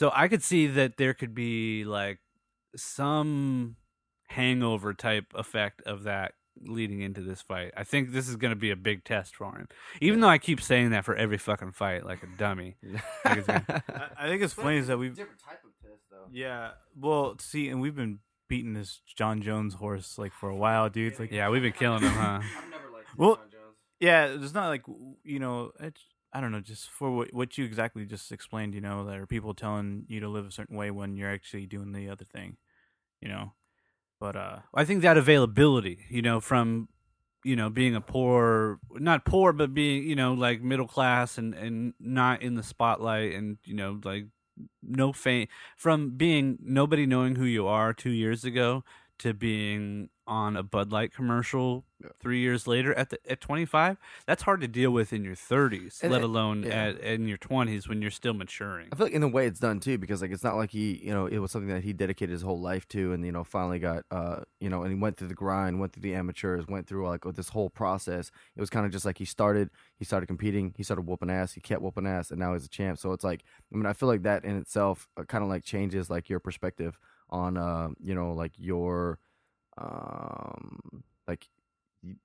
So I could see that there could be like some hangover type effect of that leading into this fight. I think this is going to be a big test for him. Even though I keep saying that for every fucking fight like a dummy. Like gonna- I, I think it's funny is that we've different type of test though. yeah. Well, see, and we've been beating this Jon Jones horse like for a while, dude. It's like yeah, we've been killing him, huh? I've never liked Well- Jon Jones. yeah, it's not like you know, it's I don't know, just for what what you exactly just explained. You know, there are people telling you to live a certain way when you're actually doing the other thing. You know, but uh, I think that availability, you know, from you know being a poor, not poor, but being you know like middle class and and not in the spotlight, and you know like no fame from being nobody knowing who you are two years ago to being on a Bud Light commercial Yeah. three years later at the at 25 that's hard to deal with in your 30s And let it- alone yeah. at in your 20s when you're still maturing I feel like in the way it's done too, because like it's not like he, you know, it was something that he dedicated his whole life to, and you know, finally got, uh, you know, and he went through the grind, went through the amateurs, went through like this whole process. It was kind of just like he started, he started competing, he started whooping ass, he kept whooping ass, and now he's a champ. So it's like, I mean, I feel like that in itself uh, kind of like changes like your perspective on, uh, you know, like your, um, like.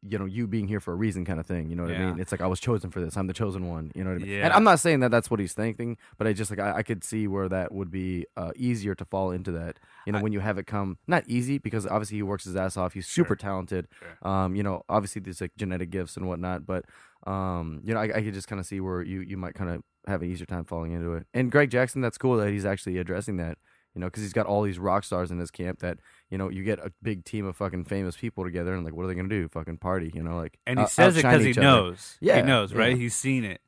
You know, you being here for a reason, kind of thing. You know what I mean? It's like I was chosen for this. I'm the chosen one. You know what I mean? yeah. And I'm not saying that that's what he's thinking, but I just like I, I could see where that would be uh, easier to fall into that. You know, I- when you have it come not easy because obviously he works his ass off. He's super Sure. talented. Sure. Um, you know, obviously there's like genetic gifts and whatnot, but um, you know, I, I could just kind of see where you you might kind of have an easier time falling into it. And Greg Jackson, that's cool that he's actually addressing that. You know, because he's got all these rock stars in his camp that you know you get a big team of fucking famous people together and like what are they gonna do? Fucking party? You know, like and he out- says it because he other. knows Yeah, he knows right yeah. he's seen it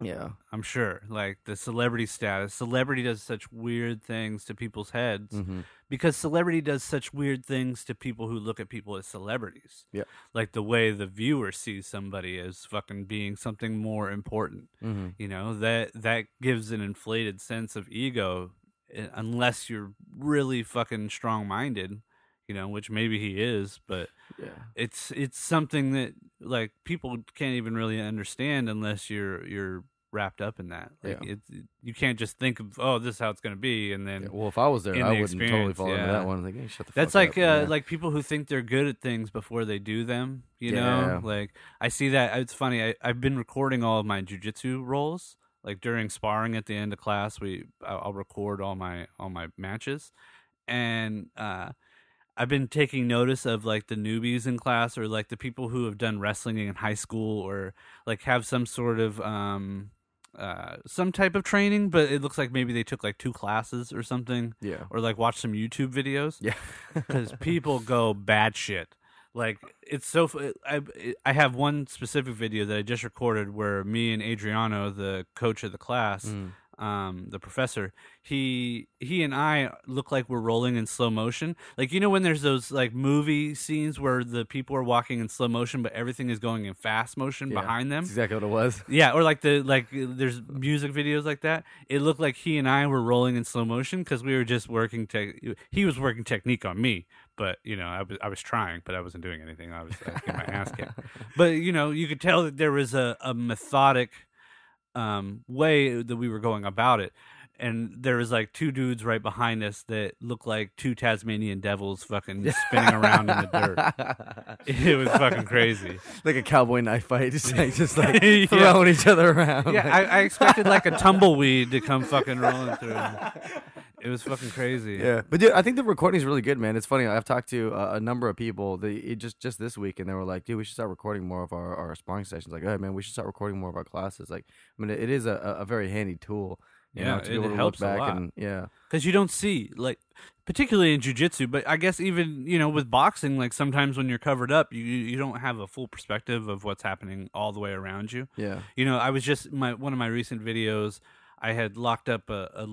Yeah, I'm sure. Like the celebrity status. Celebrity does such weird things to people's heads hmm because celebrity does such weird things to people who look at people as celebrities. Yeah. Like the way the viewer sees somebody as fucking being something more important. hmm You know, that that gives an inflated sense of ego unless you're really fucking strong-minded, you know, which maybe he is, but yeah. it's it's something that like people can't even really understand unless you're you're wrapped up in that. Like Yeah. it's you can't just think of oh this is how it's gonna be and then Yeah, well, if I was there, I the wouldn't totally fall into that one. Like, hey, shut the that's like uh, Yeah. like people who think they're good at things before they do them. You Yeah. know, like I see that. It's funny. I, I've been recording all of my jujitsu rolls. Like during sparring at the end of class, we I'll record all my all my matches, and uh, I've been taking notice of like the newbies in class or like the people who have done wrestling in high school or like have some sort of um uh some type of training, but it looks like maybe they took like two classes or something yeah, or like watch some YouTube videos. Yeah, because people go bad shit. Like it's so. i i have one specific video that I just recorded where me and Adriano, the coach of the class, Mm. um, the professor, he he and I look like we're rolling in slow motion. Like you know when there's those like movie scenes where the people are walking in slow motion, but everything is going in fast motion Yeah. behind them. That's exactly what it was. Yeah, or like the like there's music videos like that. It looked like he and I were rolling in slow motion because we were just working. Te- he was working technique on me, but you know I was I was trying, but I wasn't doing anything. I was, I was getting my ass kicked. But you know you could tell that there was a, a methodic um, way that we were going about it. And there was like two dudes right behind us that looked like two Tasmanian devils fucking spinning around in the dirt. It was fucking crazy. like a cowboy knife fight, just like just like Yeah. throwing each other around. Yeah, I, I expected like a tumbleweed to come fucking rolling through. It was fucking crazy. Yeah, but dude, I think the recording is really good, man. It's funny. I've talked to uh, a number of people. They it just just this week, and they were like, "Dude, we should start recording more of our, our sparring sessions." Like, "Hey, man, we should start recording more of our classes." Like, I mean, it is a, a a very handy tool. You Yeah, know, to be it to helps a back lot. and yeah, because you don't see like particularly in jujitsu but i guess even you know with boxing like sometimes when you're covered up you you don't have a full perspective of what's happening all the way around you yeah, you know i was just my one of my recent videos i had locked up a, a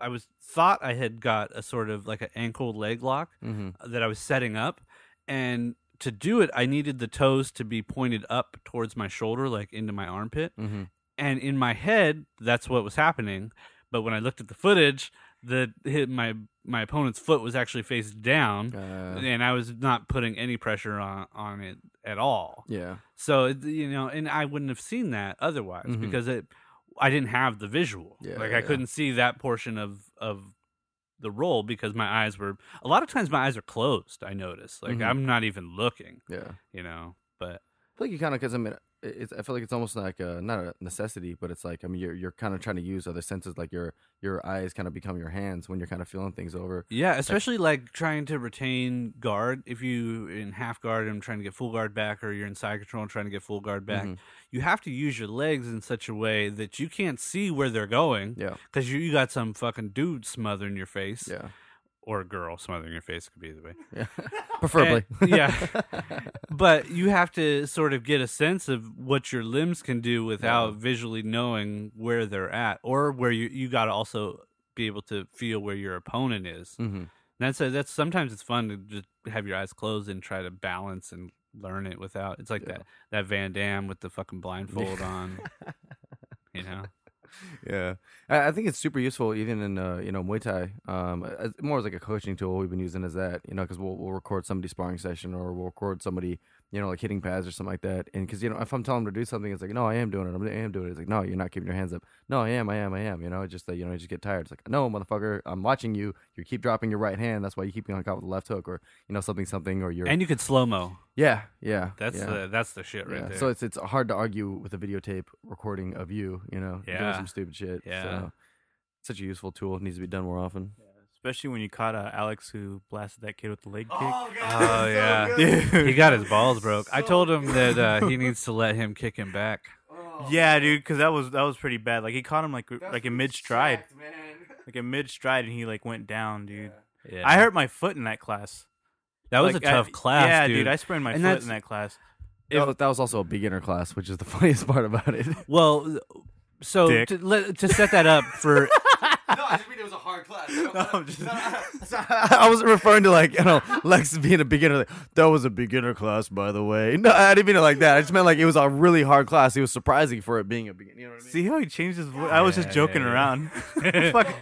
i was thought i had got a sort of like an ankle leg lock mm-hmm. that i was setting up and to do it i needed the toes to be pointed up towards my shoulder like into my armpit Mm-hmm. and in my head that's what was happening but when i looked at the footage the hit my my opponent's foot was actually faced down Uh, and i was not putting any pressure on on it at all yeah, so you know and i wouldn't have seen that otherwise Mhm. because it i didn't have the visual Yeah, like i yeah. couldn't see that portion of of the role because my eyes were a lot of times my eyes are closed i notice like Mhm. i'm not even looking yeah. you know but I feel like you kind of because I mean, it's, I feel like it's almost like a, not a necessity, but it's like I mean, you're you're kind of trying to use other senses, like your your eyes kind of become your hands when you're kind of feeling things over. Yeah, especially like trying to retain guard. If you in half guard and trying to get full guard back, or you're in side control and trying to get full guard back, Mhm. you have to use your legs in such a way that you can't see where they're going Yeah, because you, you got some fucking dude smothering your face, yeah, or a girl smothering your face. Could be either way. yeah. Preferably, And- yeah. But you have to sort of get a sense of what your limbs can do without Yeah. visually knowing where they're at, or where you you got to also be able to feel where your opponent is. hmm That's a, that's sometimes it's fun to just have your eyes closed and try to balance and learn it without. It's like Yeah. that that Van Damme with the fucking blindfold on. You know, yeah, I, think it's super useful even in uh, you know Muay Thai. Um, more as like a coaching tool. We've been using as that, you know, because we'll we'll record somebody's sparring session or we'll record somebody, you know, like hitting pads or something like that. And because you know, if I'm telling them to do something, it's like, no, I am doing it. I'm, I am doing it. It's like, no, you're not keeping your hands up. No, I am. I am. I am. You know, it's just that you know, you just get tired. It's like, no, motherfucker, I'm watching you. You keep dropping your right hand. That's why you keep getting caught with the left hook or you know something something or you're and you could slow mo. yeah yeah That's yeah. the that's the shit right yeah. there. So it's it's hard to argue with a videotape recording of you, you know, doing some stupid shit. Yeah. So, such a useful tool. It needs to be done more often. Especially when you caught uh, Alex who blasted that kid with the leg kick. oh yeah, he got his balls broke. I told him that uh, he needs to let him kick him back. Yeah, dude, because that was that was pretty bad. Like he caught him like like in mid stride, like in mid stride, and he like went down, dude. Yeah. I hurt my foot in that class. that was Like, a tough I- class. Yeah, dude. I sprained my And foot in that class. That was, that was also a beginner class, which is the funniest part about it. Well, so to, let, to set that up for no, I just mean it was a hard class. I wasn't referring to like you know Lex being a beginner. Like, that was a beginner class, by the way. No, I didn't mean it like that. I just meant like it was a really hard class. It was surprising for it being a beginner. You know what I mean? See how he changed his voice? I was just Yeah, joking yeah, yeah. around. Fuck.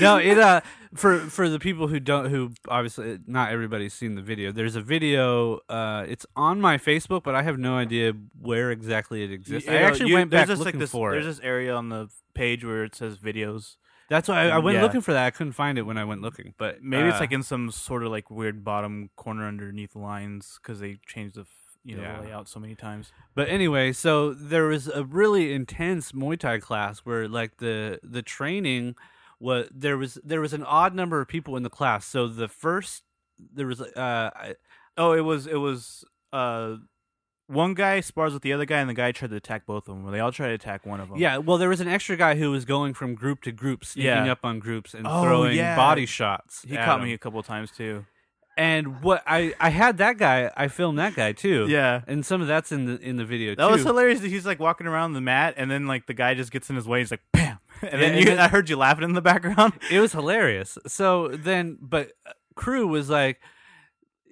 no, it uh for for the people who don't who obviously not everybody's seen the video. There's a video. Uh, it's on my Facebook, but I have no idea where exactly it exists. I You know, actually you- went there's back just, looking like this, for There's it. this area on the page where it says videos. That's why I, I went Yeah. looking for that. I couldn't find it when I went looking, but Maybe it's uh, like in some sort of like weird bottom corner underneath lines because they changed the f- you know Yeah. layout so many times. But anyway, so there was a really intense Muay Thai class where like the the training was there was there was an odd number of people in the class. So the first there was uh I- Oh, it was it was uh one guy spars with the other guy and the guy tried to attack both of them. They all tried to attack one of them. yeah, well there was an extra guy who was going from group to group, sneaking Yeah. up on groups and Oh, throwing yeah. body shots. he at caught me a couple times too. And what I I had that guy, I filmed that guy too. Yeah. And some of that's in the in the video That too. was hilarious. that He's like walking around the mat, and then like the guy just gets in his way. He's like, "Bam!" And then and you, then- I heard you laughing in the background. it was hilarious. So then, but uh, crew was like,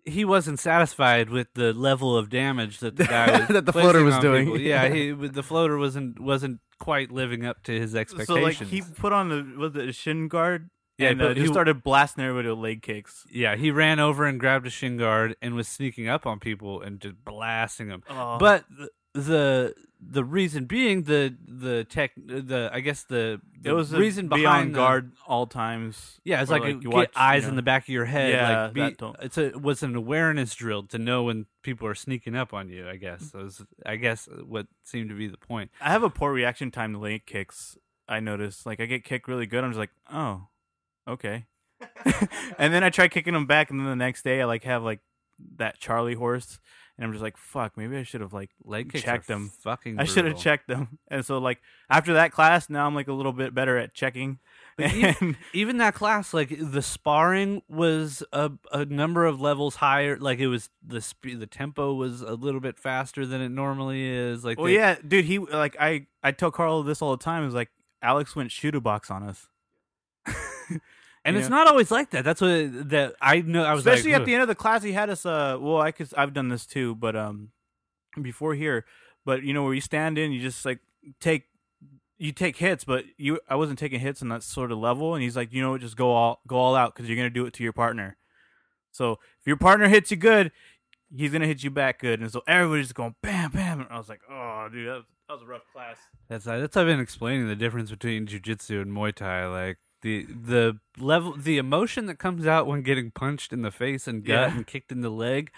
he wasn't satisfied with the level of damage that the guy was That the floater was doing. people. Yeah, he the floater wasn't wasn't quite living up to his expectations. So expectations. like he put on the was it a shin guard, Yeah, and but uh, he- just started blasting everybody with leg kicks. yeah, he ran over and grabbed a shin guard and was sneaking up on people and just blasting them. Oh. But the, the reason being the the tech the I guess the, the it was a reason be behind on the- guard all times. Yeah, it's like, like, you watch, you eyes in the back of your head. Yeah, like be, it's a was an awareness drill to know when people are sneaking up on you. I guess so. Was, I guess uh, what seemed to be the point. I have a poor reaction time to leg kicks. I notice, like I get kicked really good. I'm just like, oh, okay. and then I try kicking them back, and then the next day I like have like that Charlie horse, and I'm just like, fuck, maybe I should have like Leg kicks checked them. Fucking. I should have checked them. And so like after that class, now I'm like a little bit better at checking. Even, even that class, like the sparring was a a number of levels higher. Like it was the sp- the tempo was a little bit faster than it normally is. Like well, they- yeah, dude, he like I I tell Carl this all the time. Is like Alex went shoot a box on us. and you it's know? not always like that. That's what that I know. I was especially like, at the end of the class he had us uh well i could i've done this too but um before here but you know where you stand in you just like take you take hits but you i wasn't taking hits on that sort of level and he's like you know what just go all go all out because you're gonna do it to your partner so if your partner hits you good he's gonna hit you back good and so everybody's just going bam bam and i was like oh dude that was, that was a rough class That's that's I've been explaining the difference between jujitsu and Muay Thai. Like the the level, the emotion that comes out when getting punched in the face and gut Yeah. and kicked in the leg,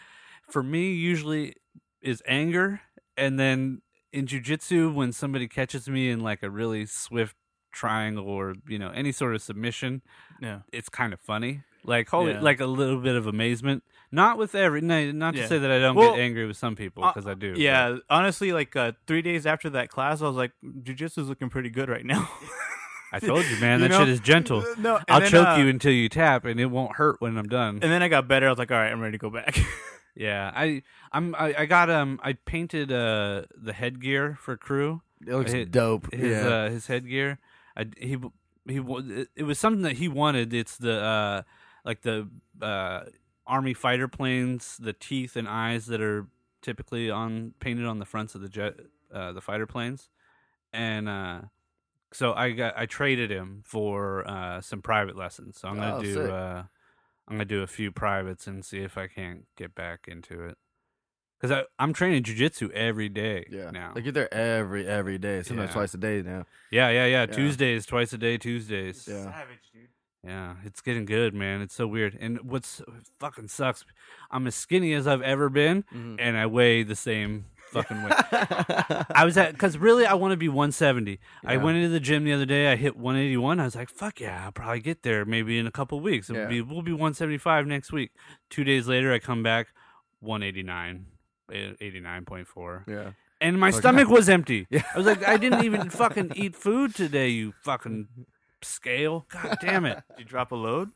for me usually is anger, and then in jujitsu when somebody catches me in like a really swift triangle or you know any sort of submission, yeah it's kind of funny. Like holy, Yeah. like a little bit of amazement. Not with every, no, not to Yeah. say that I don't Well, get angry with some people uh, because I do. but- yeah honestly like uh three days after that class i was like jiu-jitsu's looking pretty good right now I told you, man, You that know? shit is gentle. no and I'll then, choke uh, you until you tap, and it won't hurt when I'm done. and then I got better. I was like, all right, I'm ready to go back. yeah, I, I'm, I, I got um, I painted uh the headgear for crew. It looks His- dope. His yeah. uh, his headgear. I, he he wa- it- it was something that he wanted. It's the uh like the uh army fighter planes, the teeth and eyes that are typically on painted on the fronts of the jet uh the fighter planes, and uh. So I got I traded him for uh, some private lessons. So I'm gonna Oh, do uh, I'm gonna do a few privates and see if I can't get back into it. Because I'm training jujitsu every day yeah. now. Like you're there every every day, sometimes Yeah. twice a day now. Yeah, yeah, yeah. Yeah. Tuesdays, twice a day, Tuesdays. Yeah. Savage, dude. Yeah, it's getting good, man. It's so weird. And what's fucking sucks, I'm as skinny as I've ever been, Mhm. and I weigh the same fucking weight. I was at, because really, I want to be 170. I went into the gym the other day, I hit 181. I was like, fuck yeah, I'll probably get there maybe in a couple weeks. Yeah. be, we'll be 175 next week. Two days later, I come back 189, eh, 89.4 yeah. and my Okay. stomach was empty. Yeah. I was like, I didn't even fucking eat food today, you fucking scale. God damn it. Did you drop a load?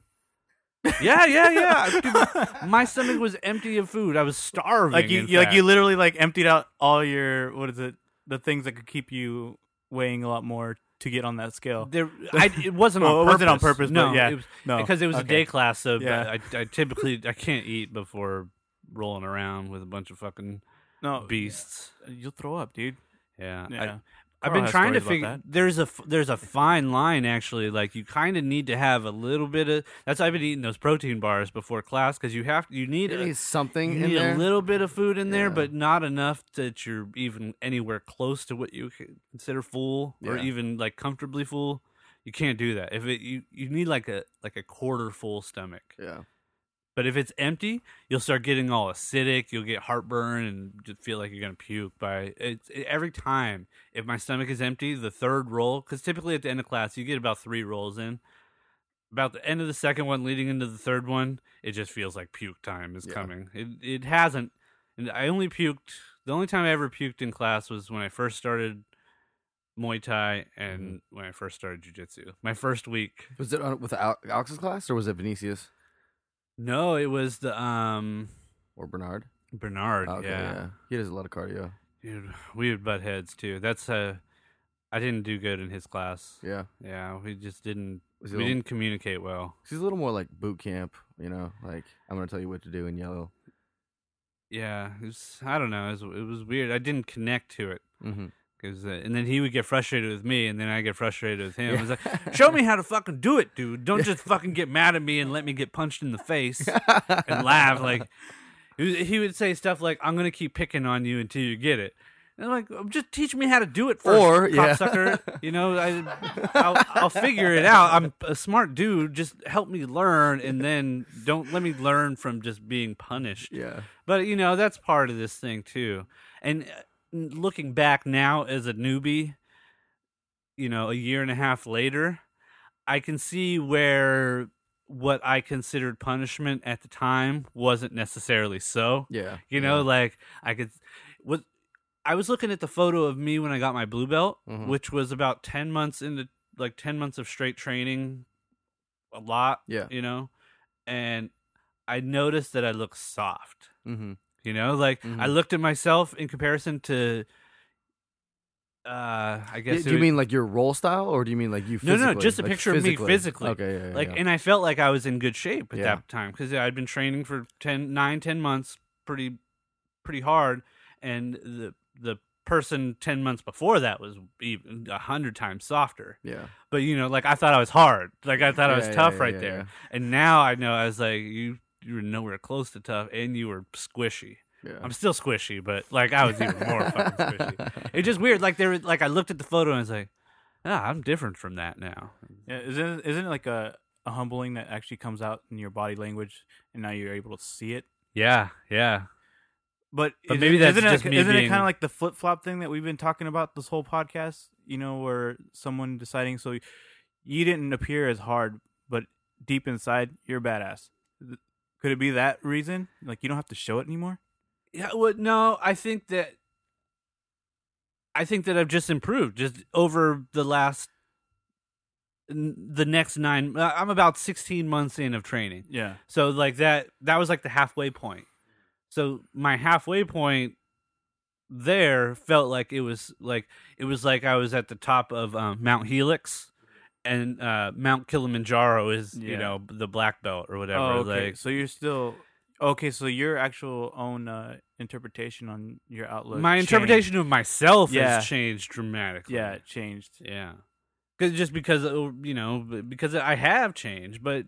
Yeah, yeah, yeah. Dude, my stomach was empty of food. I was starving. Like you, you- like you literally like emptied out all your what is it? The things that could keep you weighing a lot more to get on that scale. There, I, it wasn't Well, on it purpose. wasn't on purpose, but No, yeah. it was, No, because it was a day class. So Yeah. Uh, I, I typically I can't eat before rolling around with a bunch of fucking No, beasts. You'll throw up, dude. Yeah, Yeah. I've been trying to figure. that. There's a f- there's a fine line actually. Like you kind of need to have a little bit of. That's why I've been eating those protein bars before class because you have you need a, something you in need there. a little bit of food in there, but not enough that you're even anywhere close to what you consider full or even like comfortably full. You can't do that. If it you you need like a like a quarter full stomach. yeah. But if it's empty, you'll start getting all acidic. You'll get heartburn and just feel like you're gonna puke. By it, every time, if my stomach is empty, the third roll, because typically at the end of class you get about three rolls in. About the end of the second one, leading into the third one, it just feels like puke time is Yeah. coming. It it hasn't, and I only puked. The only time I ever puked in class was when I first started Muay Thai and mm-hmm. when I first started Jiu Jitsu. My first week. Was it on, with Al- Alex's class or was it Vinicius No, it was the um or Bernard? Bernard. Okay, yeah. He does a lot of cardio. Dude, we would butt heads too. That's uh I didn't do good in his class. Yeah. Yeah, we just didn't we little- didn't communicate well. He's a little more like boot camp, you know, like I'm gonna tell you what to do in yellow. Yeah, it was I don't know, it was, it was weird. I didn't connect to it Mm-hmm. Cuz uh, and then he would get frustrated with me and then I get frustrated with him. I was like, "Show me how to fucking do it, dude. Don't just fucking get mad at me and let me get punched in the face and laugh like he was- he would say stuff like, "I'm gonna keep picking on you until you get it." And I'm like, just teach me how to do it first, Or, yeah. You know, I, I'll, I'll figure it out. I'm a smart dude. Just help me learn, and then don't let me learn from just being punished. yeah. But you know, that's part of this thing too. And uh, looking back now as a newbie, you know, a year and a half later, I can see where what I considered punishment at the time wasn't necessarily so. Yeah. You know, yeah. like I could what I was looking at the photo of me when I got my blue belt, Mhm. which was about 10 months into like 10 months of straight training a lot, Yeah. you know. And I noticed that I look soft. Mm-hmm. You know, like I Mhm. looked at myself in comparison to uh I guess Do you would- mean like your roll style, or do you mean like you? No, no, just a Like, picture of me physically. Okay, yeah, yeah, like yeah. and I felt like I was in good shape at that time because I'd been training for 10 9 10 months pretty pretty hard and the the person 10 months before that was even a hundred times softer yeah, but you know like I thought I was hard like I thought I was tough right there and now I know I was like you you were nowhere close to tough and you were squishy yeah. I'm still squishy but like I was even more fucking squishy it's just weird like there was like I looked at the photo and I was like ah I'm different from that now Yeah, isn't isn't it like a, a humbling that actually comes out in your body language, and now you're able to see it? yeah yeah But, But maybe it- that's isn't just it, me isn't it kind of like the flip flop thing that we've been talking about this whole podcast? You know, where someone deciding so you didn't appear as hard, but deep inside you're a badass. Could it be that reason? Like you don't have to show it anymore. Yeah, well, no, I think that I think that I've just improved just over the last the next 9 uh, I'm about 16 months in of training. Yeah, So like that that was like the halfway point. So my halfway point there felt like it was like it was like I was at the top of um, Mount Helix and uh, Mount Kilimanjaro is you know the black belt or whatever Oh, okay. like so you're still okay. So your actual own uh, interpretation on your outlook. my changed. interpretation of myself Yeah. has changed dramatically. Yeah, it changed. yeah. Cause just because uh, you know, because I have changed, but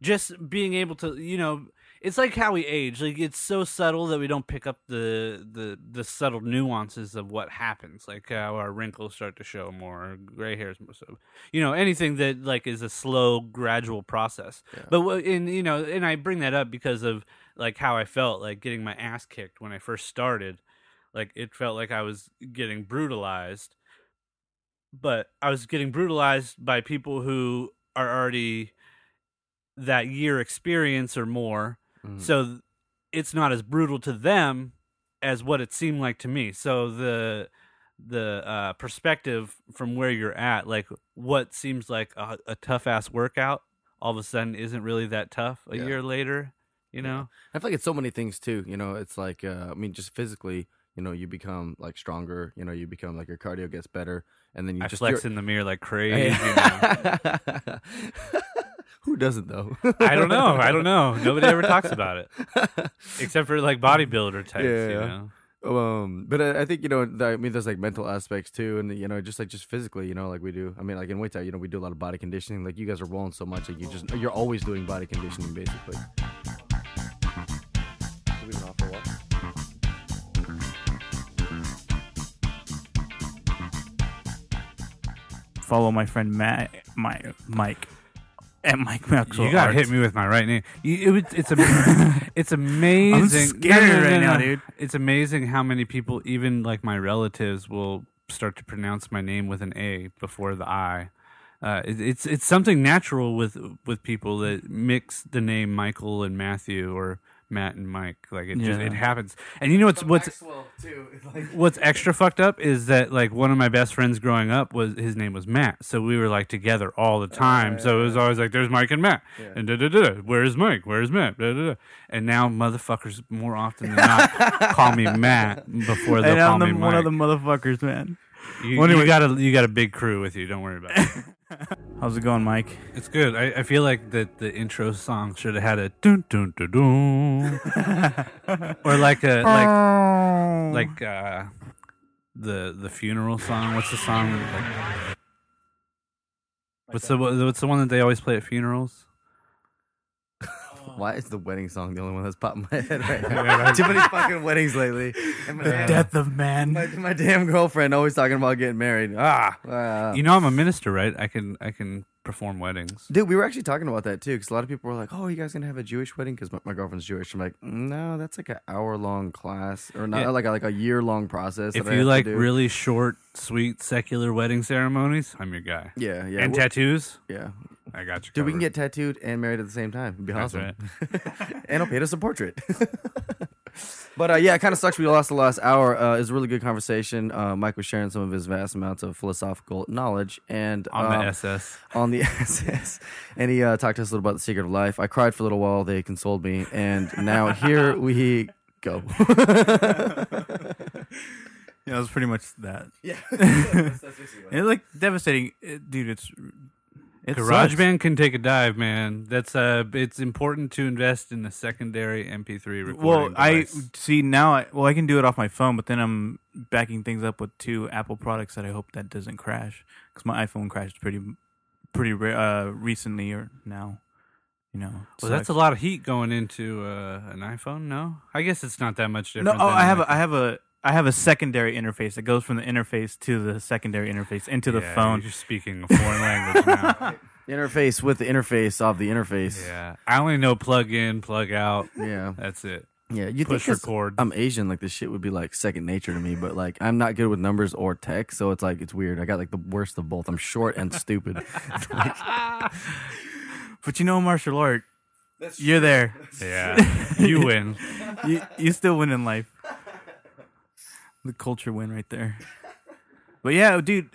just being able to, you know, it's like how we age. Like it's so subtle that we don't pick up the the the subtle nuances of what happens. Like how our wrinkles start to show more, or gray hairs more. So, you know, anything that like is a slow, gradual process. Yeah. But in you know, and I bring that up because of like how I felt like getting my ass kicked when I first started. Like it felt like I was getting brutalized, but I was getting brutalized by people who are already that year experience or more. Mhm. So it's not as brutal to them as what it seemed like to me. So the the uh, perspective from where you're at, like what seems like a, a tough ass workout, all of a sudden isn't really that tough a Yeah. year later. You Yeah. know, I feel like it's so many things too. You know, it's like uh, I mean, just physically, you know, you become like stronger. You know, you become like your cardio gets better, and then you I just flex in the mirror like crazy. you know? Who doesn't though? I don't know. I don't know. Nobody ever talks about it except for like bodybuilder types. Yeah, you yeah. know. um, but I, I think you know, I mean, there's like mental aspects too, and you know, just like just physically, you know, like we do. I mean, like in Muay Thai, you know, we do a lot of body conditioning. Like you guys are rolling so much, like you just you're always doing body conditioning, basically. We've been off for a while. Follow my friend Matt, my Mike, and Mike Maxwell. You got to Arts. hit me with my right name. You, it, it's a, it's amazing. scared right now, dude. It's amazing how many people, even like my relatives, will start to pronounce my name with an A before the I. Uh, it, it's it's something natural with with people that mix the name Michael and Matthew or Matt and Mike. Like it just Yeah. it happens. And you know what's what's too. Like, what's extra fucked up is that like one of my best friends growing up was his name was Matt, so we were like together all the time. so it was uh. always like, "There's Mike and Matt," Yeah. and da da da. da. Where's Mike? Where's Matt? Da, da, da. And now motherfuckers more often than not call me Matt before they'll And call I'm the, me one of the motherfuckers, man. You, Well, you anyway- got a you got a big crew with you. Don't worry about it. How's it going, Mike? It's good. I, I feel like that the intro song should have had a dun dun dun dun, or like a like like uh the the funeral song. What's the song? that, Like, what's the what's the one that they always play at funerals? Why is the wedding song the only one that's popping my head right now? Too many fucking weddings lately. And my, damn, death of man. my, my damn girlfriend always talking about getting married. Ah, ah. You know, I'm a minister, right? I can I can perform weddings. Dude, we were actually talking about that too, because a lot of people were like, "Oh, you guys gonna have a Jewish wedding?" Because my, my girlfriend's Jewish. I'm like, "No, that's like an hour long class, or not Yeah. like a, like a year long process." If that you like really short, sweet, secular wedding ceremonies, I'm your guy. yeah, yeah, and we're- tattoos, yeah, I got you. Dude, we can get tattooed and married at the same time. It'd be That's awesome. and I'll paint us a portrait. but uh, yeah, it kind of sucks we lost the last hour. Uh, it was a really good conversation. Uh, Mike was sharing some of his vast amounts of philosophical knowledge and on um, the SS. on the SS, and he uh, talked to us a little about the secret of life. I cried for a little while. They consoled me, and now here we go. Yeah, it was pretty much that. yeah, It's like devastating, It- dude. It's it. GarageBand can take a dive, man. That's uh, it's important to invest in a secondary MP3 recording. Well, I see now. I, well, I can do it off my phone, but then I'm backing things up with two Apple products that I hope that doesn't crash because my iPhone crashed pretty, pretty uh, recently or now. You know, Well, that's a lot of heat going into uh, an iPhone. No, I guess it's not that much No, different. oh, than I have a, I have a, I have a secondary interface that goes from the interface to the secondary interface into the Yeah, phone. You're speaking a foreign language now. interface with the interface of the interface. Yeah, I only know plug in, plug out. Yeah, That's it. yeah. You Push think 'cause record. I'm Asian, like this shit would be like second nature to me, but like I'm not good with numbers or tech, so it's like it's weird. I got like the worst of both. I'm short and stupid. But you know, martial art, you're there. yeah, you win. you, you still win in life. The culture win right there. But yeah, dude,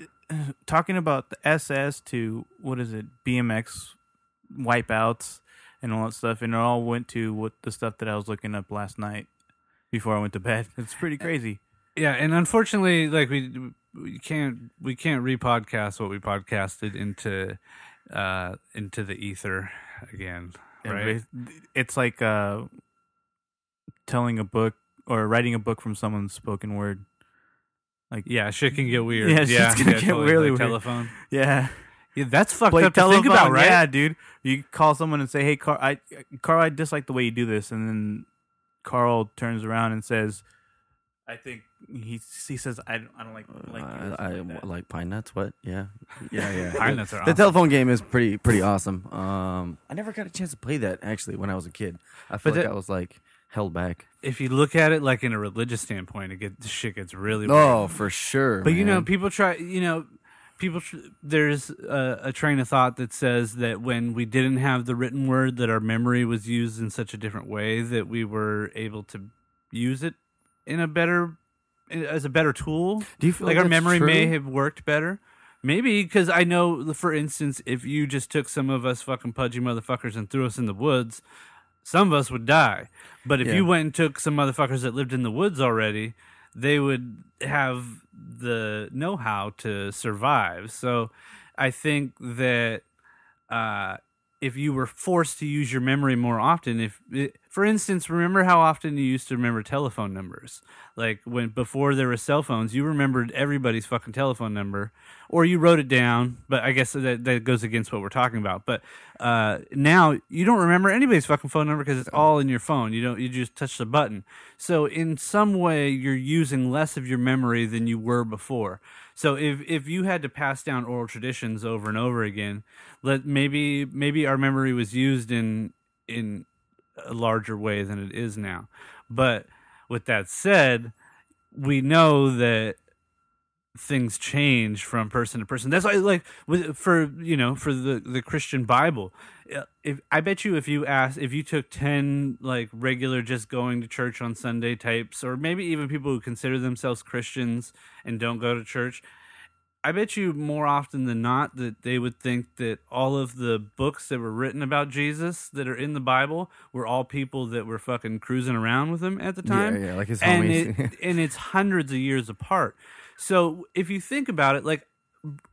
talking about the SS to what is it, BMX wipeouts and all that stuff, and it all went to what the stuff that I was looking up last night before I went to bed. It's pretty crazy. Yeah, and unfortunately, like we we can't we can't repodcast what we podcasted into uh into the ether again, right? It's like uh, telling a book or writing a book from someone's spoken word. Like yeah, shit can get weird. Yeah, Yeah, shit's gonna get totally, really like weird. Telephone. Yeah. Yeah, that's fucked Like up to think about, right? Yeah, dude. You call someone and say, "Hey, Carl, I, Carl, I dislike the way you do this," and then Carl turns around and says, "I think he he says I don't, I don't like like, you," or I, I like that. like pine nuts. What? Yeah, yeah, yeah. Pine nuts are The telephone game is pretty pretty awesome. Um, I never got a chance to play that actually when I was a kid. I feel But like that- I was like held back. if you look at it like in a religious standpoint, it get this shit gets really weird. Oh, for sure. But you know, people try. You know, people. Tr- there's a, a train of thought that says that when we didn't have the written word, that our memory was used in such a different way that we were able to use it in a better, as a better tool. do you feel like our that's memory may have worked better. Maybe because I know, for instance, if you just took some of us fucking pudgy motherfuckers and threw us in the woods, some of us would die. But if Yeah. you went and took some motherfuckers that lived in the woods already, they would have the know how to survive. So I think that uh, if you were forced to use your memory more often, if for instance, remember how often you used to remember telephone numbers? Like when before there were cell phones, you remembered everybody's fucking telephone number, or you wrote it down. But I guess that that goes against what we're talking about. But uh, now you don't remember anybody's fucking phone number because it's all in your phone. You don't. You just touch the button. So in some way, you're using less of your memory than you were before. So if if you had to pass down oral traditions over and over again, let maybe maybe our memory was used in in a larger way than it is now. But with that said, we know that things change from person to person. That's why, like, with, for you know, for the the Christian Bible, Uh, if I bet you, if you ask, if you took ten like regular, just going to church on Sunday types, or maybe even people who consider themselves Christians and don't go to church, I bet you more often than not that they would think that all of the books that were written about Jesus that are in the Bible were all people that were fucking cruising around with him at the time. Yeah, yeah, like his and homies. it, and it's hundreds of years apart. So if you think about it, like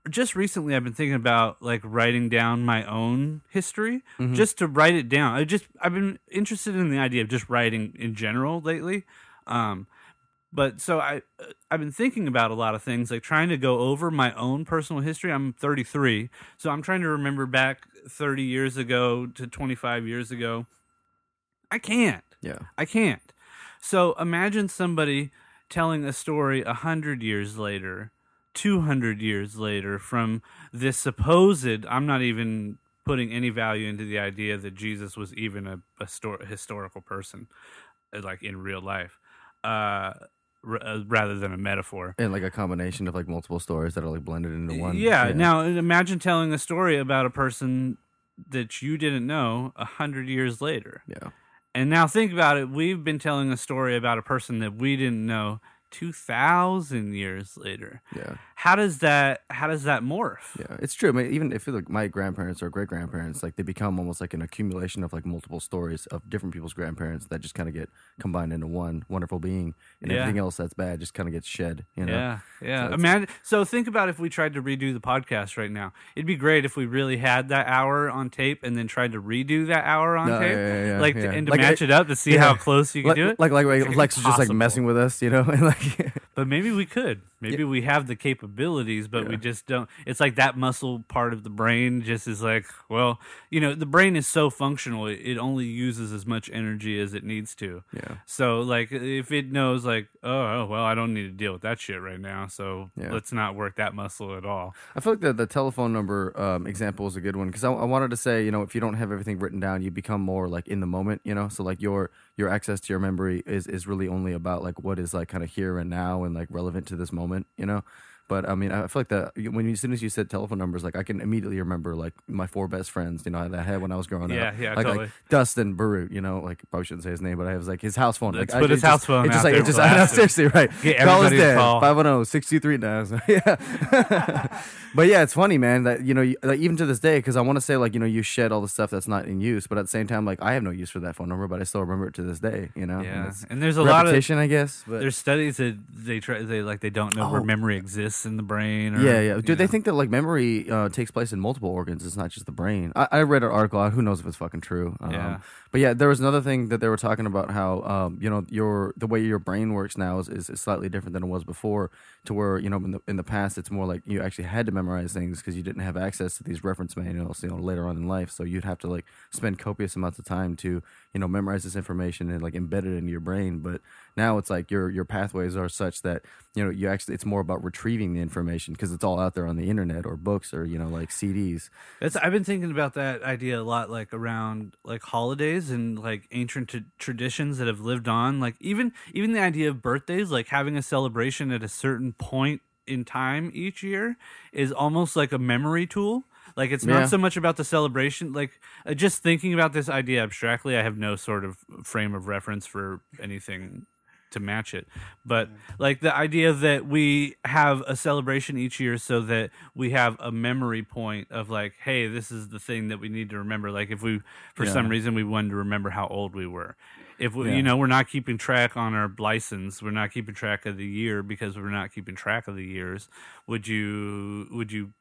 just recently I've been thinking about like writing down my own history Mm-hmm. just to write it down. I just I've been interested in the idea of just writing in general lately. Um but so I I've been thinking about a lot of things like trying to go over my own personal history. I'm 33, so I'm trying to remember back 30 years ago to 25 years ago. I can't. yeah. I can't. So imagine somebody telling a story a hundred years later, two hundred years later, from this supposed. I'm not even putting any value into the idea that Jesus was even a, a sto- historical person, uh, like in real life, uh, r- uh, rather than a metaphor. And like a combination of like multiple stories that are like blended into one. Yeah. Now imagine telling a story about a person that you didn't know a hundred years later. Yeah. And now think about it. We've been telling a story about a person that we didn't know two thousand years later. Yeah. How does that? How does that morph? Yeah, it's true. I mean, even if like my grandparents or great grandparents, like they become almost like an accumulation of like multiple stories of different people's grandparents that just kind of get combined into one wonderful being, and Yeah. everything else that's bad just kind of gets shed. You know? Yeah, yeah. So Imagine. So think about if we tried to redo the podcast right now. It'd be great if we really had that hour on tape and then tried to redo that hour on No, tape, yeah, yeah, like to, and to Like, match it- it up to see how close you can Like, do it. like like like Lex is just like messing with us, you know, and like But maybe we could. Maybe we have the capabilities, but we just don't. It's like that muscle part of the brain just is like, well, you know, the brain is so functional; it, it only uses as much energy as it needs to. yeah, So, like, if it knows, like, oh, oh, well, I don't need to deal with that shit right now, so Yeah. let's not work that muscle at all. I feel like the the telephone number um, example is a good one because I, I wanted to say, you know, if you don't have everything written down, you become more like in the moment, you know. So like your your access to your memory is is really only about like what is like kind of here and now and like relevant to this moment, you know. But I mean, I feel like that when you, as soon as you said telephone numbers, like I can immediately remember like my four best friends, you know, that I had when I was growing Yeah, up. yeah, like, totally. like Dustin Barut, you know, like probably shouldn't say his name, but I his, like his house phone. Let's like, put I, his house just, phone It just like there it just I Dustin. seriously right. Get Call us everybody to dead. 510 623 now. Yeah. but yeah, it's funny, man, that, you know, you- like, even to this day, because I want to say, like, you know, you shed all the stuff that's not in use, but at the same time, like, I have no use for that phone number, but I still remember it to this day, you know? Yeah, it's and there's a lot of repetition, I guess. But there's studies that they try they like they don't know where Oh. memory exists in the brain. Or, yeah, yeah. Do they know. think that like memory uh, takes place in multiple organs? It's not just the brain. I, I read an article. Who knows if it's fucking true? Um, Yeah. But yeah, there was another thing that they were talking about how um, you know your the way your brain works now is, is, is slightly different than it was before. To where you know in the in the past it's more like you actually had to memorize things because you didn't have access to these reference manuals. You know later on in life, so you'd have to like spend copious amounts of time to you know memorize this information and like embed it into your brain. But now it's like your your pathways are such that you know you actually it's more about retrieving the information because it's all out there on the internet or books or you know like CDs. That's I've been thinking about that idea a lot, like around like holidays and like ancient t- traditions that have lived on. Like even even the idea of birthdays, like having a celebration at a certain point in time each year, is almost like a memory tool. Like it's Yeah. not so much about the celebration. Like uh, just thinking about this idea abstractly, I have no sort of frame of reference for anything to match it. But like the idea that we have a celebration each year so that we have a memory point of like, hey, this is the thing that we need to remember. Like if we for Yeah. some reason we wanted to remember how old we were. If we, Yeah. you know, we're not keeping track on our license, we're not keeping track of the year because we're not keeping track of the years. Would you would you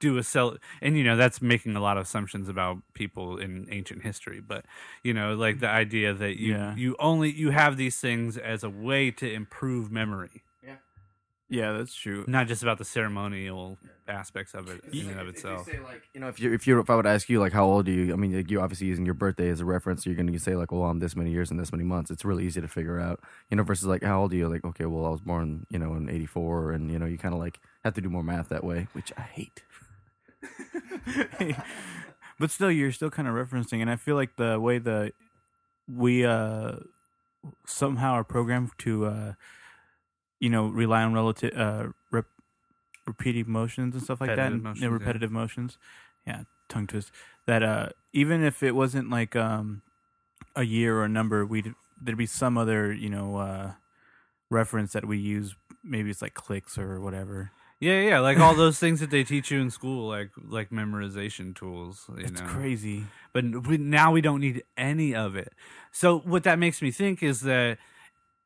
do a cell and you know that's making a lot of assumptions about people in ancient history but you know like the idea that you Yeah. you only you have these things as a way to improve memory Yeah, Yeah, that's true. not just about the ceremonial aspects of it in and of itself If you say like, you know, if you if you if I would ask you like how old are you, I mean, like, you're obviously using your birthday as a reference. So you're going to say like, well, I'm this many years and this many months. It's really easy to figure out, you know. Versus like, how old are you? Like, okay, well, I was born, you know, in '84, and you know, you kind of like have to do more math that way, which I hate. but still you're still kind of referencing and i feel like the way that we uh somehow are programmed to uh you know rely on relative uh rep- repeating motions and stuff like that Repetitive and, motions, yeah, yeah. repetitive motions. Yeah tongue twist. That uh even if it wasn't like um a year or a number we'd there'd be some other you know uh reference that we use. Maybe it's like clicks or whatever yeah yeah like all those things that they teach you in school like like memorization tools you it's know crazy but we, now we don't need any of it. So what that makes me think is that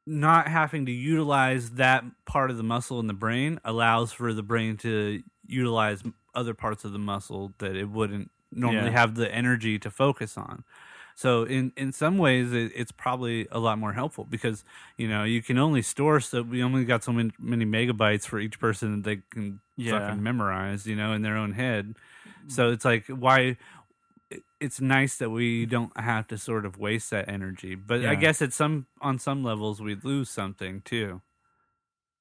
not having to utilize that part of the muscle in the brain allows for the brain to utilize other parts of the muscle that it wouldn't normally Yeah. have the energy to focus on. So in in some ways it, it's probably a lot more helpful because you know you can only store so we only got so many, many megabytes for each person that they can Yeah. fucking memorize you know in their own head. Mm-hmm. So it's like why it's nice that we don't have to sort of waste that energy. But I guess at some on some levels we lose something too.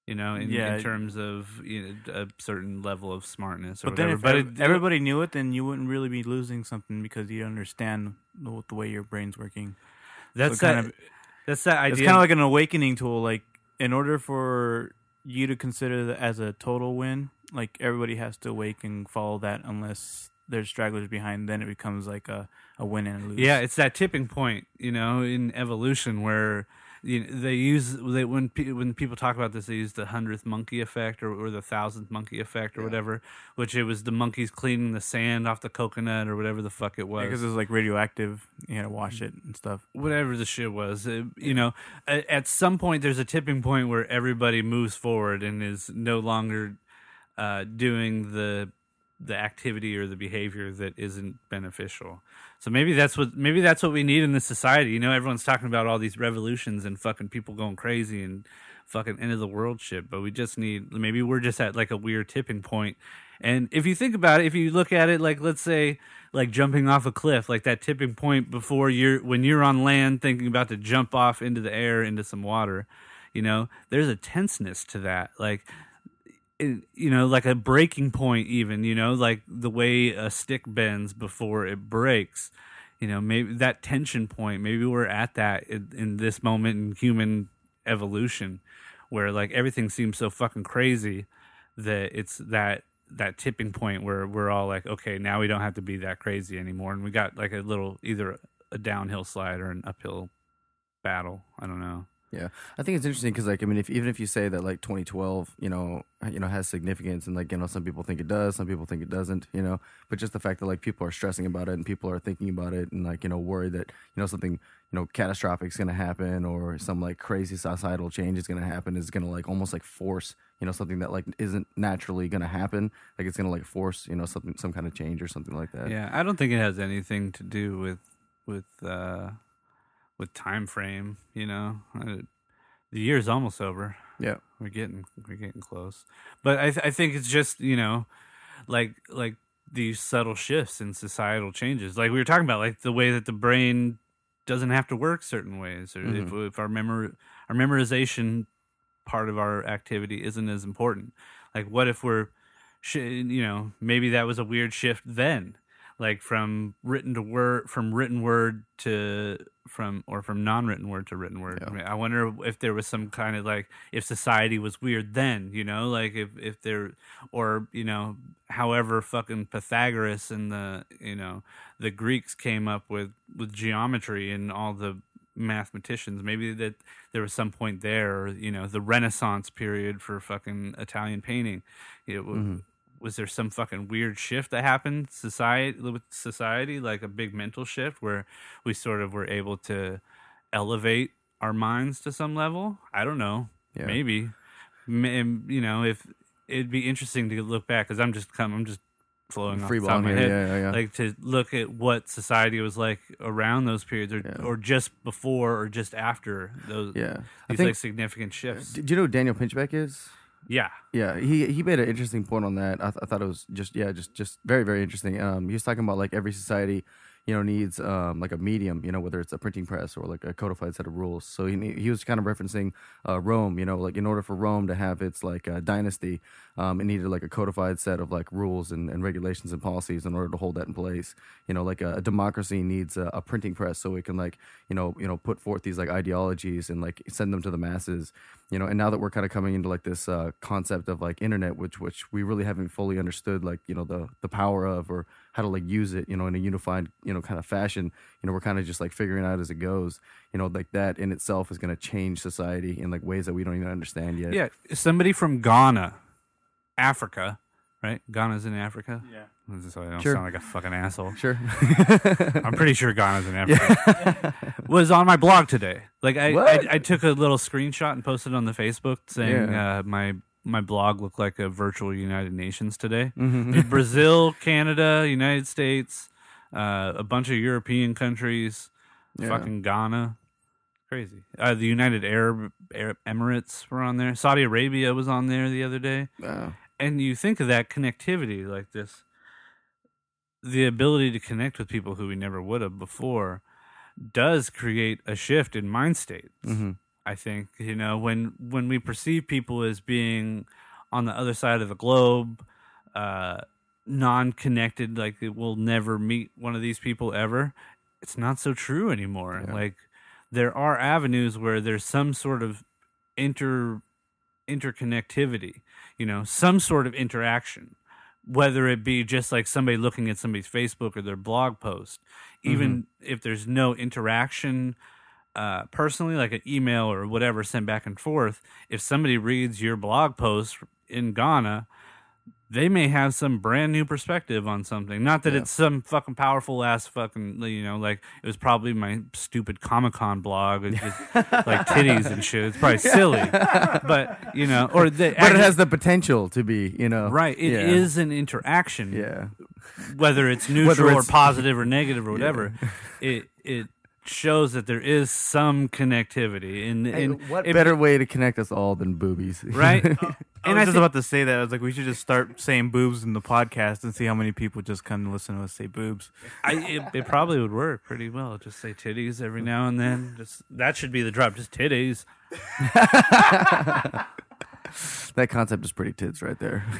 You know, in, Yeah. in terms of you know, a certain level of smartness or But then if but ev- it, everybody knew it, then you wouldn't really be losing something because you understand the, the way your brain's working. that's so that. kind of- that's that idea. It's kind of like an awakening tool. Like in order for you to consider that as a total win, like everybody has to awake and follow that, unless there's stragglers behind, then it becomes like a, a win and a lose. Yeah, it's that tipping point, you know, in evolution where you know, they use they, when pe- when people talk about this, they use the hundredth monkey effect or, or the thousandth monkey effect or whatever, which it was the monkeys cleaning the sand off the coconut or whatever the fuck it was. because it was like radioactive. You had to wash it and stuff. whatever the shit was. It- you know, at, at some point there's a tipping point where everybody moves forward and is no longer uh, doing the the activity or the behavior that isn't beneficial. So maybe that's what maybe that's what we need in this society. You know, everyone's talking about all these revolutions and fucking people going crazy and fucking end of the world shit, but we just need maybe we're just at like a weird tipping point. And if you think about it, if you look at it like let's say like jumping off a cliff, like that tipping point before you're when you're on land thinking about to jump off into the air into some water, you know, there's a tenseness to that. Like you know, like a breaking point, even, you know, like the way a stick bends before it breaks. You know, maybe that tension point, maybe we're at that in, in this moment in human evolution where like everything seems so fucking crazy that it's that that tipping point where we're all like, okay, now we don't have to be that crazy anymore. And we got like a little either a downhill slide or an uphill battle. I don't know. Yeah, I think it's interesting because, like, I mean, if even if you say that like 2012, you know, you know, has significance, and like, you know, some people think it does, some people think it doesn't, you know, but just the fact that like people are stressing about it and people are thinking about it and like, you know, worried that you know something, you know, catastrophic is going to happen or some like crazy societal change is going to happen is going to like almost like force, you know, something that like isn't naturally going to happen, like it's going to like force, you know, something, some kind of change or something like that. Yeah, I don't think it has anything to do with with uh with time frame. You know, uh, the year's almost over. Yeah. We're getting we're getting close, but I th- I think it's just you know, like like these subtle shifts in societal changes. Like we were talking about, like the way that the brain doesn't have to work certain ways, or if, if our memory our memorization part of our activity isn't as important. Like what if we're sh- you know maybe that was a weird shift then like from written to word from written word to from or from non-written word to written word. I, mean, I wonder if there was some kind of like if society was weird then you know? Like if if there or you know however fucking pythagoras and the you know the greeks came up with with geometry and all the mathematicians. Maybe that there was some point there you know the renaissance period for fucking italian painting. You know, mm-hmm. Was there some fucking weird shift that happened society with society like a big mental shift where we sort of were able to elevate our minds to some level i don't know Yeah. maybe you know if it'd be interesting to look back because i'm just come i'm just flowing off Free the top of my head yeah, yeah, yeah. like to look at what society was like around those periods or, Yeah. or just before or just after those Yeah. I think, like significant shifts do you know who Daniel Pinchbeck is? Yeah Yeah, he he made an interesting point on that. I, th- I thought it was just yeah, just just very very interesting. Um, he was talking about like every society, you know, needs um like a medium, you know, whether it's a printing press or like a codified set of rules. So he he was kind of referencing uh, Rome, you know, like in order for Rome to have its like uh, dynasty, um, it needed like a codified set of like rules and, and regulations and policies in order to hold that in place. You know, like a, a democracy needs a, a printing press so it can like you know you know put forth these like ideologies and like send them to the masses you know and now that we're kind of coming into like this uh, concept of like internet which which we really haven't fully understood like you know the the power of or how to like use it you know in a unified you know kind of fashion you know we're kind of just like figuring out as it goes you know like that in itself is going to change society in like ways that we don't even understand yet yeah somebody from ghana africa right ghana's in africa Yeah. so i don't Sure. sound like a fucking asshole sure I'm pretty sure Ghana's in Africa. Was on my blog today. Like I, I, I took a little screenshot and posted on the Facebook saying Yeah. uh, my my blog looked like a virtual United Nations today. Mm-hmm. Brazil, Canada, United States, uh, a bunch of European countries, Yeah. fucking Ghana. Crazy. Uh, the United Arab, Arab Emirates were on there. Saudi Arabia was on there the other day Wow. and you think of that connectivity like this the ability to connect with people who we never would have before does create a shift in mind states Mhm. I think you know when when we perceive people as being on the other side of the globe uh non-connected like we'll never meet one of these people ever it's not so true anymore. Yeah. like there are avenues where there's some sort of inter interconnectivity you know some sort of interaction whether it be just like somebody looking at somebody's Facebook or their blog post, even if there's no interaction uh, personally, like an email or whatever sent back and forth, if somebody reads your blog post in Ghana, they may have some brand new perspective on something. Not that Yeah. it's some fucking powerful ass fucking, you know, like it was probably my stupid Comic Con blog, it's just like titties and shit. It's probably silly, but you know, or the, But it has the potential to be, you know. right. It is yeah. an interaction, Yeah. whether it's neutral it's- or positive or negative or whatever. It it shows that there is some connectivity, and, Hey, and what it- better way to connect us all than boobies? right? I uh, and was I just about to say that. I was like, we should just start saying boobs in the podcast and see how many people just come to listen to us say boobs. I, it, it probably would work pretty well. Just say titties every now and then. Just that should be the drop. Just titties. that concept is pretty tits right there.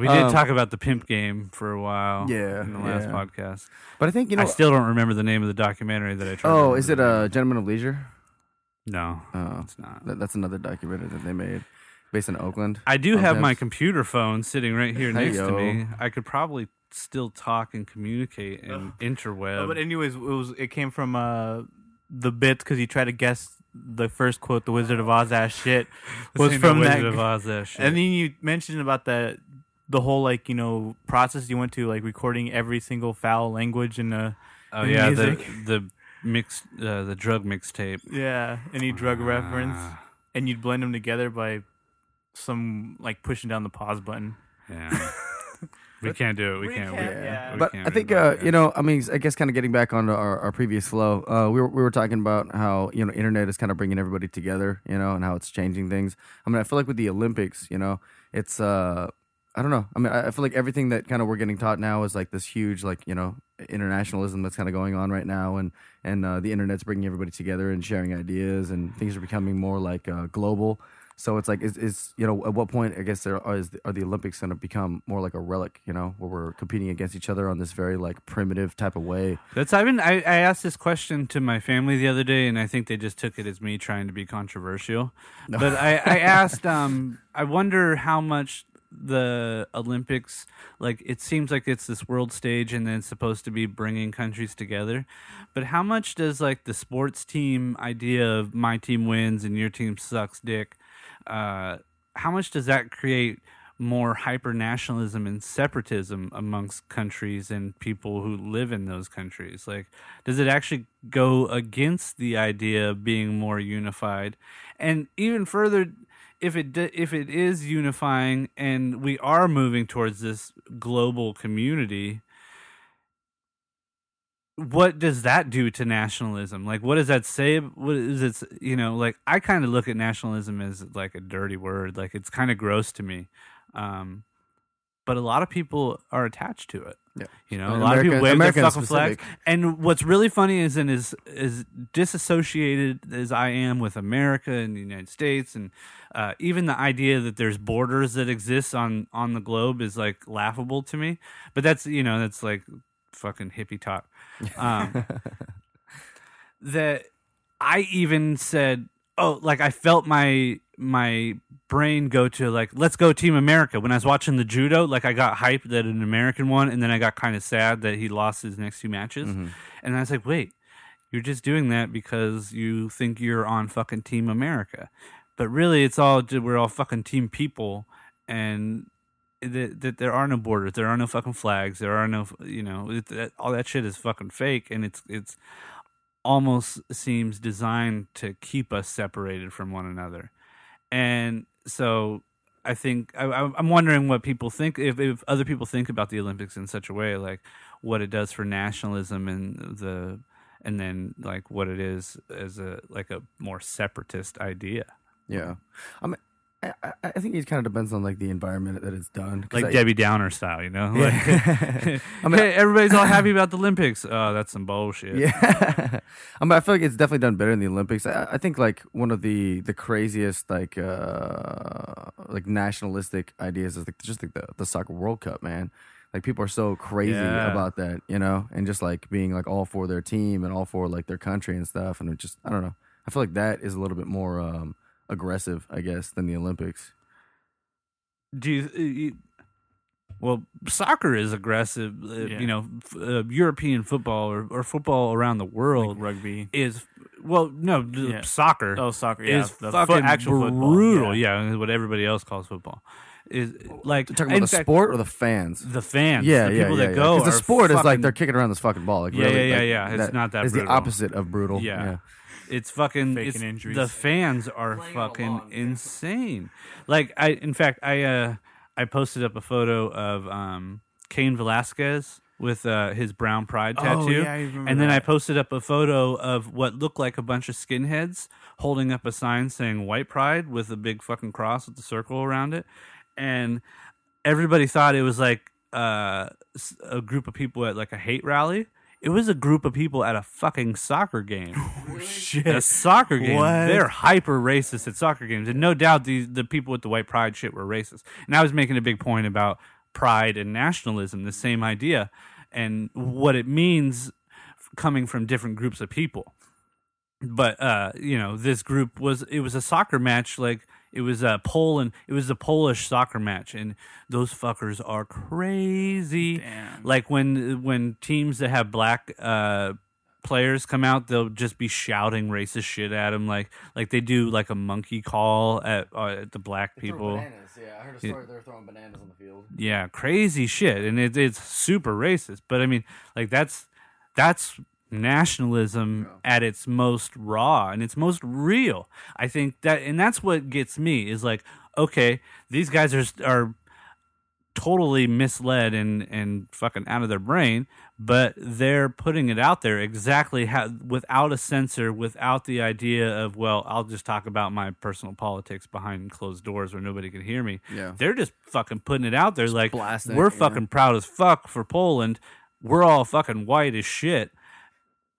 We did Um, talk about the pimp game for a while. Yeah, in the last yeah. podcast. but I think you know. I still don't remember the name of the documentary that I tried. oh, remember is it a uh. Gentleman of Leisure? No, Oh, it's not. that, that's another documentary that they made based in Oakland. I do on have my computer phone sitting right here next to Hey-yo. me. I could probably still talk and communicate and interweb. Oh, but anyways, it was it came from uh the bits because you tried to guess the first quote, "The Wizard of Oz ass shit," was from that. Wizard of Oz ass shit. And then you mentioned about the the whole like you know process you went to like recording every single foul language in the oh the yeah, the music. the mixed uh, the drug mixtape. yeah any drug reference, Ah, and you'd blend them together by some like pushing down the pause button. Yeah. We can't do it. We, We can't. can't, we- yeah. we but can't I think uh, you know, I mean, I guess kind of getting back on our, our previous flow, uh, we were we were talking about how you know internet is kind of bringing everybody together, you know, and how it's changing things. I mean, I feel like with the Olympics, you know, it's uh, I don't know. I mean, I I feel like everything that kind of we're getting taught now is like this huge, like you know, internationalism that's kind of going on right now, and and uh, the internet's bringing everybody together and sharing ideas, and things are becoming more like uh, global. So it's like, is, is you know, at what point I guess there are, is, are the Olympics going to become more like a relic, you know, where we're competing against each other on this very like primitive type of way? That's I've been I, I asked this question to my family the other day and I think they just took it as me trying to be controversial. But I, I asked um I wonder how much the Olympics like it seems like it's this world stage and then it's supposed to be bringing countries together. But how much does like the sports team idea of my team wins and your team sucks dick uh how much does that create more hyper nationalism and separatism amongst countries and people who live in those countries? Like, does it actually go against the idea of being more unified? And even further, if it if it is unifying and we are moving towards this global community, what does that do to nationalism? Like, what does that say? What is it? You know, like I kind of look at nationalism as like a dirty word. Like it's kind of gross to me. Um, but a lot of people are attached to it. Yeah. You know, a And lot of people wave American their fucking flags. And what's really funny is, and as as disassociated as I am with America and the United States, and uh, even the idea that there's borders that exist on on the globe is like laughable to me. But that's you know that's like fucking hippie talk. Um, that I even said, oh, like I felt my my brain go to like let's go Team America when I was watching the judo. Like I got hyped that an American won, and then I got kind of sad that he lost his next two matches. And I was like, wait, you're just doing that because you think you're on fucking Team America, but really it's all we're all fucking team people, and that, that there are no borders, there are no fucking flags, there are no you know it, that, all that shit is fucking fake, and it's it's almost seems designed to keep us separated from one another, and so I think I, I'm wondering what people think if, if other people think about the Olympics in such a way, like what it does for nationalism and the and then like what it is as a like a more separatist idea, Yeah, I mean, I, I- think it kind of depends on like the environment that it's done, like I- Debbie Downer style, you know? Like, Yeah. I mean, hey, everybody's all happy about the Olympics. Oh, that's some bullshit. Yeah, I mean, I feel like it's definitely done better in the Olympics. I, I think like one of the the craziest like uh like nationalistic ideas is like just like the the soccer World Cup, man. Like people are so crazy Yeah. about that, you know, and just like being like all for their team and all for like their country and stuff, and it just I don't know. I feel like that is a little bit more um aggressive, I guess, than the Olympics. Do you, you well, soccer is aggressive. Uh, Yeah. You know, f- uh, European football or, or football around the world Like rugby. is well, no, Yeah. soccer Oh, soccer. Yeah, is the fucking foot, actual football. brutal. Yeah. Yeah. what everybody else calls football is like You're talking about the fact, sport or the fans? The fans, Yeah, the yeah, people yeah, that yeah. go. 'Cause the are sport is like they're kicking around this fucking ball. Like, Yeah, really, yeah, like, yeah, yeah. It's that not that is the brutal. opposite of brutal. Yeah. Yeah. It's fucking Faking it's, injuries. The fans are Playing fucking along, yeah. insane. Like I, in fact, I uh, I posted up a photo of um, Cain Velasquez with uh, his brown pride Oh, tattoo, yeah, I remember and then I posted up a photo of what looked like a bunch of skinheads holding up a sign saying "White Pride" with a big fucking cross with the circle around it, and everybody thought it was like uh, s- a group of people at like a hate rally. It was a group of people at a fucking soccer game. Shit. a soccer game. What? They're hyper racist at soccer games, and no doubt the the people with the white pride shit were racist. And I was making a big point about pride and nationalism, the same idea, and what it means coming from different groups of people. But uh, you know, this group was it was a soccer match like. It was a Poland. It was a Polish soccer match, and those fuckers are crazy. Damn. Like when when teams that have black uh, players come out, they'll just be shouting racist shit at them, like like they do like a monkey call at, uh, at the black people. Yeah, I heard a story. They're throwing bananas on the field. Yeah, crazy shit, and it, it's super racist. But I mean, like that's that's nationalism at its most raw and its most real. I think that, and that's what gets me is like, okay, these guys are are totally misled and and fucking out of their brain, but they're putting it out there exactly how without a censor, without the idea of well, I'll just talk about my personal politics behind closed doors where nobody can hear me. Yeah. They're just fucking putting it out there like blasting we're yeah. fucking proud as fuck for Poland. We're all fucking white as shit.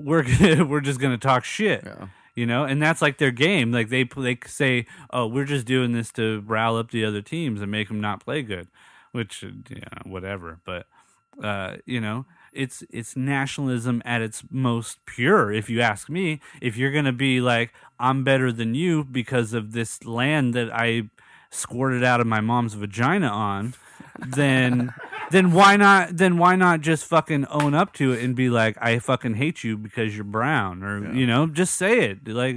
We're gonna, we're just gonna talk shit. Yeah. You know, and that's like their game. Like they they say, "Oh, we're just doing this to rile up the other teams and make them not play good," which, uh, yeah, whatever. But uh, you know, it's it's nationalism at its most pure. If you ask me, if you're gonna be like, "I'm better than you" because of this land that I squirted out of my mom's vagina on, then then why not then why not just fucking own up to it and be like I fucking hate you because you're brown or you know just say it like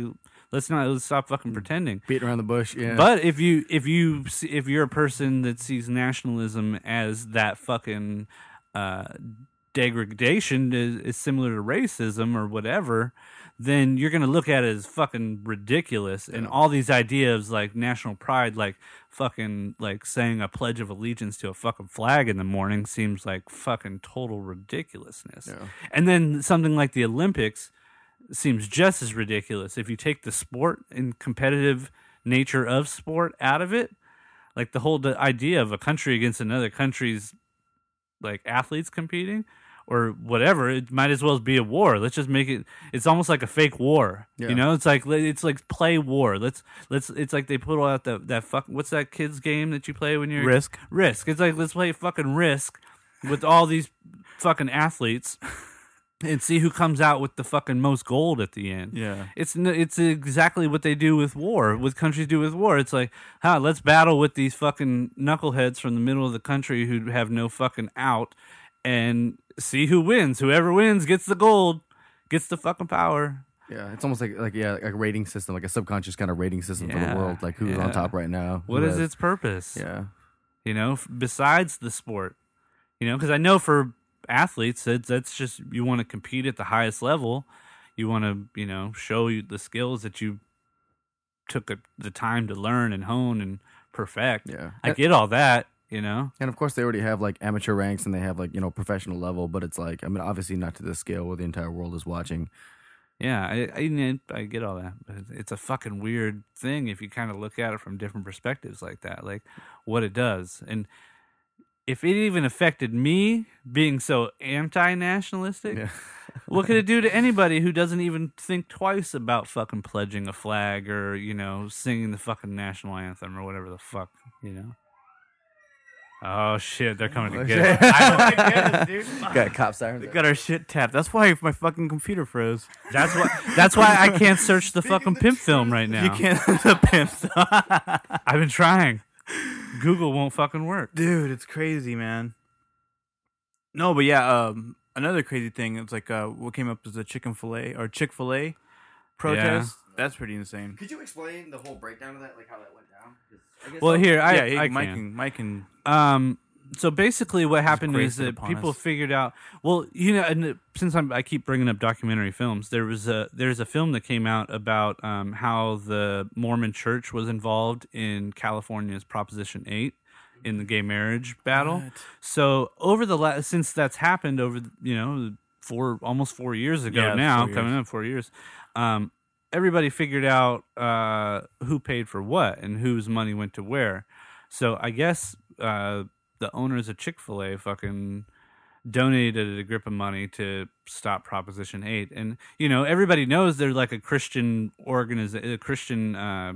let's not let's stop fucking pretending Beating around the bush. Yeah. but if you if you if you're a person that sees nationalism as that fucking uh, degradation is, is similar to racism or whatever, then you're gonna look at it as fucking ridiculous. And all these ideas like national pride, like fucking like saying a pledge of allegiance to a fucking flag in the morning, seems like fucking total ridiculousness. Yeah. And then something like the Olympics seems just as ridiculous if you take the sport and competitive nature of sport out of it like the whole idea of a country against another country's like athletes competing or whatever it might as well be a war let's just make it it's almost like a fake war Yeah. you know it's like it's like play war let's let's it's like they put out the that fuck what's that kids game that you play when you're Risk. risk it's like let's play fucking risk with all these fucking athletes and see who comes out with the fucking most gold at the end Yeah. it's it's exactly what they do with war. What countries do with war. It's like, huh, let's battle with these fucking knuckleheads from the middle of the country who have no fucking out, and see who wins. Whoever wins gets the gold, gets the fucking power. yeah, it's almost like like yeah, like a rating system, like a subconscious kind of rating system for the world. Like who's yeah. on top right now? What is has- its purpose? Yeah. You know, f- besides the sport. You know, because I know for athletes, that's that's just you want to compete at the highest level. You want to, you know, show you the skills that you took a, the time to learn and hone and perfect. Yeah. I get all that, you know. And of course, they already have like amateur ranks and they have like you know professional level, but it's like I mean, obviously not to the scale where the entire world is watching. Yeah, I, I I get all that, but it's a fucking weird thing if you kind of look at it from different perspectives like that, like what it does, and if it even affected me being so anti-nationalistic, Yeah. what could it do to anybody who doesn't even think twice about fucking pledging a flag or you know singing the fucking national anthem or whatever the fuck, you know? Oh shit, they're coming to get us. I don't wanna get us, dude. Fuck. Got cop sirens. They got our shit tapped. That's why my fucking computer froze. That's why. That's why I can't search the fucking pimp film right now. You can't the pimps. I've been trying. Google won't fucking work. dude it's crazy man no but yeah um another crazy thing it's like uh what came up is the chicken fillet or chick-fil-a protest that's pretty insane Could you explain the whole breakdown of that, like how that went down? 'Cause I guess Well, here I, yeah he- I mike can. can mike can Um, so basically, what happened is that people us. figured out. Well, you know, and uh, since I'm, I keep bringing up documentary films, there was a there's a film that came out about um, how the Mormon Church was involved in California's Proposition Eight in the gay marriage battle. What? So over the last since that's happened over you know four almost four years ago Yeah, now years. coming up four years. Um, everybody figured out uh, who paid for what and whose money went to where. So I guess uh, the owners of Chick Fil A fucking donated a grip of money to stop Proposition Eight, and you know everybody knows they're like a Christian organization, a Christian uh,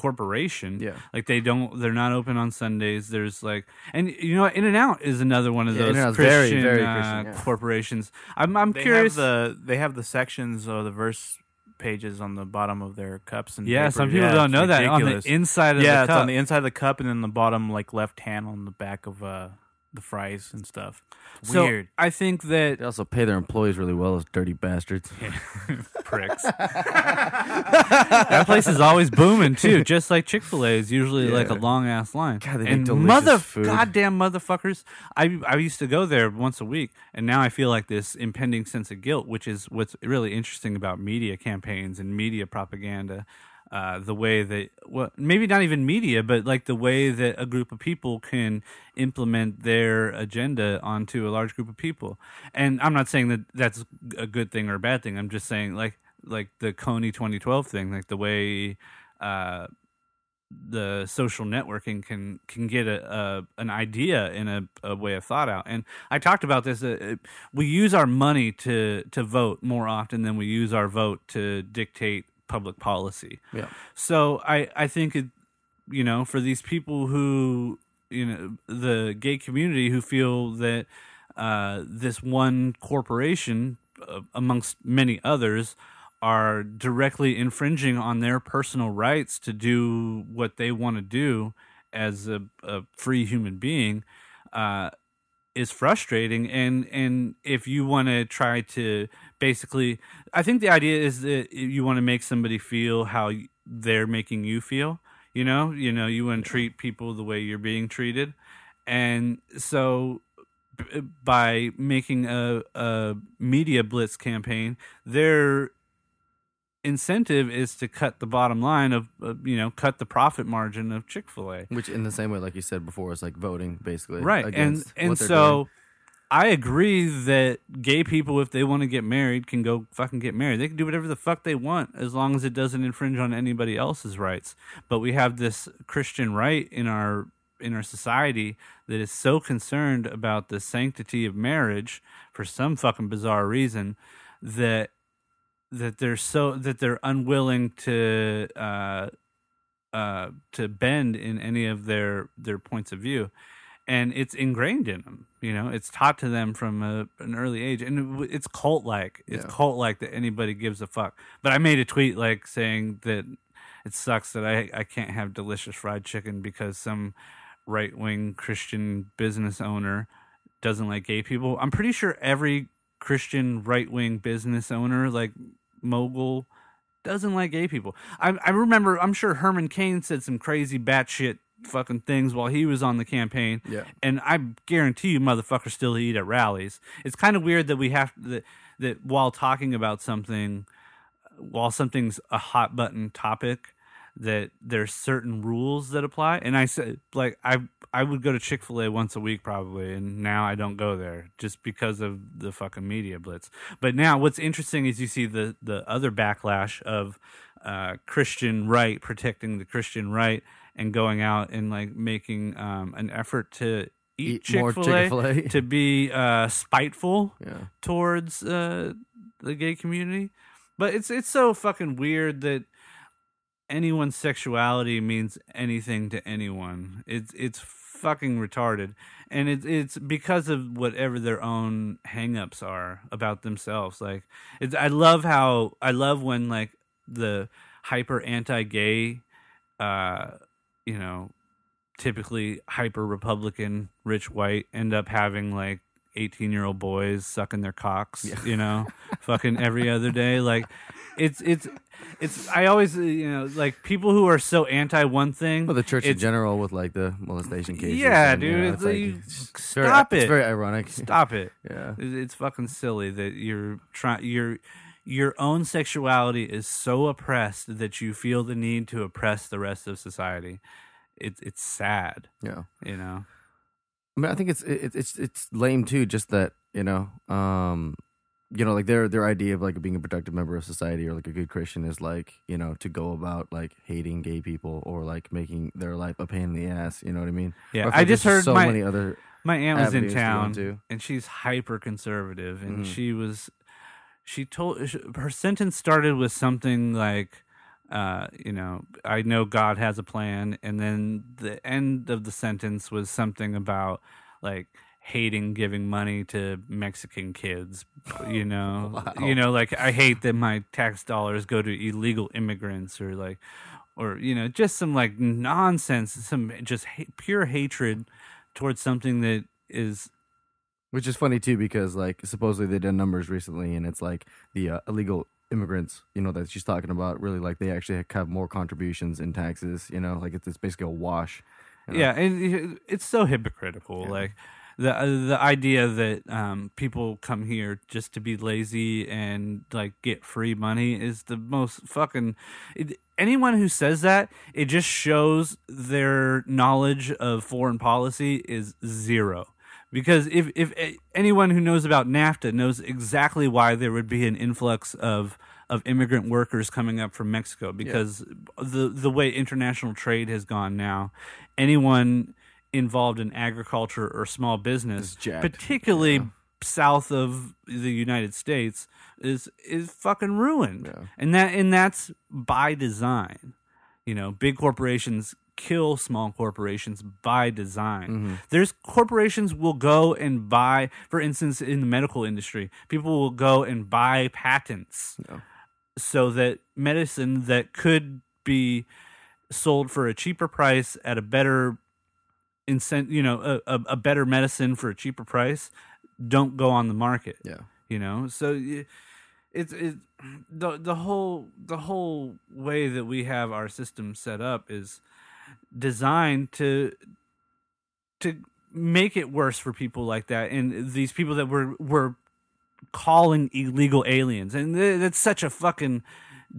corporation. Yeah. like they don't, they're not open on Sundays. There's like, and you know, In and Out is another one of Yeah, those In-N-Out's Christian, very, very uh, yeah. corporations. I'm, I'm they curious. have the they have the sections or the verse pages on the bottom of their cups and yeah, paper. some people Yeah, don't know that. On the inside of yeah, the it's on the inside of the cup and then the bottom like left hand on the back of uh the fries and stuff. It's so Weird. I think that They also pay their employees really well, those dirty bastards. pricks. that place is always booming too, just like Chick Fil A is usually like a long ass line. God, they make and delicious mother food. goddamn motherfuckers, I I used to go there once a week, and now I feel like this impending sense of guilt, which is what's really interesting about media campaigns and media propaganda. Uh, the way that well maybe not even media but like the way that a group of people can implement their agenda onto a large group of people. And i'm not saying that that's a good thing or a bad thing. I'm just saying like like the Kony 2012 thing like the way uh the social networking can can get a, a an idea and a, a way of thought out. And i talked about this uh, uh, we use our money to to vote more often than we use our vote to dictate public policy Yeah. so I I think it, you know, for these people who you know the gay community who feel that uh, this one corporation, uh, amongst many others, are directly infringing on their personal rights to do what they want to do as a, a free human being. Uh, is frustrating and and if you want to try to basically i think the idea is that you want to make somebody feel how they're making you feel you know you know you want to treat people the way you're being treated and so by making a, a media blitz campaign their incentive is to cut the bottom line of, you know cut the profit margin of chick-fil-a Which, in the same way, like you said before, is like voting, basically. right and against and what so doing. I agree that gay people if they want to get married can go fucking get married. They can do whatever the fuck they want as long as it doesn't infringe on anybody else's rights. But we have this christian right in our in our society that is so concerned about the sanctity of marriage for some fucking bizarre reason that that they're so that they're unwilling to uh uh to bend in any of their their points of view and it's ingrained in them you know it's taught to them from a, an early age and it it's cult like it's Yeah. cult like that anybody gives a fuck but i made a tweet like saying that it sucks that i i can't have delicious fried chicken because some right-wing christian business owner doesn't like gay people i'm pretty sure every christian right-wing business owner like mogul doesn't like gay people. I, I remember, I'm sure Herman Cain said some crazy batshit fucking things while he was on the campaign. Yeah. And I guarantee you, motherfuckers still eat at rallies. It's kind of weird that we have that that while talking about something, while something's a hot button topic, that there's certain rules that apply. And I said, like, I I would go to Chick Fil A once a week probably, and now I don't go there just because of the fucking media blitz. But now, what's interesting is you see the the other backlash of uh, Christian right protecting the Christian right and going out and like making um, an effort to eat, Eat more Chick Fil A Chick-fil-A. to be uh, spiteful Yeah. towards uh, the gay community. But it's it's so fucking weird that anyone's sexuality means anything to anyone. It's it's fucking retarded, and it's it's because of whatever their own hangups are about themselves. Like it's I love how I love when like the hyper anti-gay, uh, you know, typically hyper Republican, rich white, end up having like 18 year old boys sucking their cocks, you know, fucking every other day. Like, it's, it's, it's, I always, uh, you know, like people who are so anti one thing. Well, the church in general with like the molestation cases. Yeah, and, you dude, know, it's like, like, it's very- stop It's very ironic. Stop it. Yeah. It- It's fucking silly that you're trying your your own sexuality is so oppressed that you feel the need to oppress the rest of society. It's it's sad, Yeah. you know. I mean, I think it's it, it's it's lame too. Just that you know, um, you know, like their their idea of like being a productive member of society or like a good Christian is like you know to go about like hating gay people or like making their life a pain in the ass. You know what I mean? Yeah, if I just heard so my many other. my aunt was in to town into. and she's hyper conservative and Mhm. she was she told her sentence started with something like uh, you know, I know God has a plan, and then the end of the sentence was something about like hating giving money to Mexican kids. You know, Wow. you know, like I hate that my tax dollars go to illegal immigrants, or like, or you know, just some like nonsense, some just ha- pure hatred towards something that is Which is funny too because like supposedly they did numbers recently and it's like the uh, illegal immigrants, you know, that she's talking about, really like they actually have more contributions in taxes. You know, like it's, it's basically a wash. you know? yeah and it's so hypocritical Yeah. like the uh, the idea that um people come here just to be lazy and like get free money is the most fucking it, anyone who says that it just shows their knowledge of foreign policy is zero because if if anyone who knows about NAFTA knows exactly why there would be an influx of of immigrant workers coming up from Mexico because the the way international trade has gone now anyone involved in agriculture or small business particularly Yeah. south of the United States is is fucking ruined Yeah. and that and that's by design you know big corporations kill small corporations by design Mm-hmm. there's corporations will go and buy for instance in the medical industry people will go and buy patents Yeah. so that medicine that could be sold for a cheaper price at a better incent you know a, a, a better medicine for a cheaper price don't go on the market Yeah. you know so it's it the the whole the whole way that we have our system set up is designed to to make it worse for people like that and these people that we're we're calling illegal aliens and th- that's such a fucking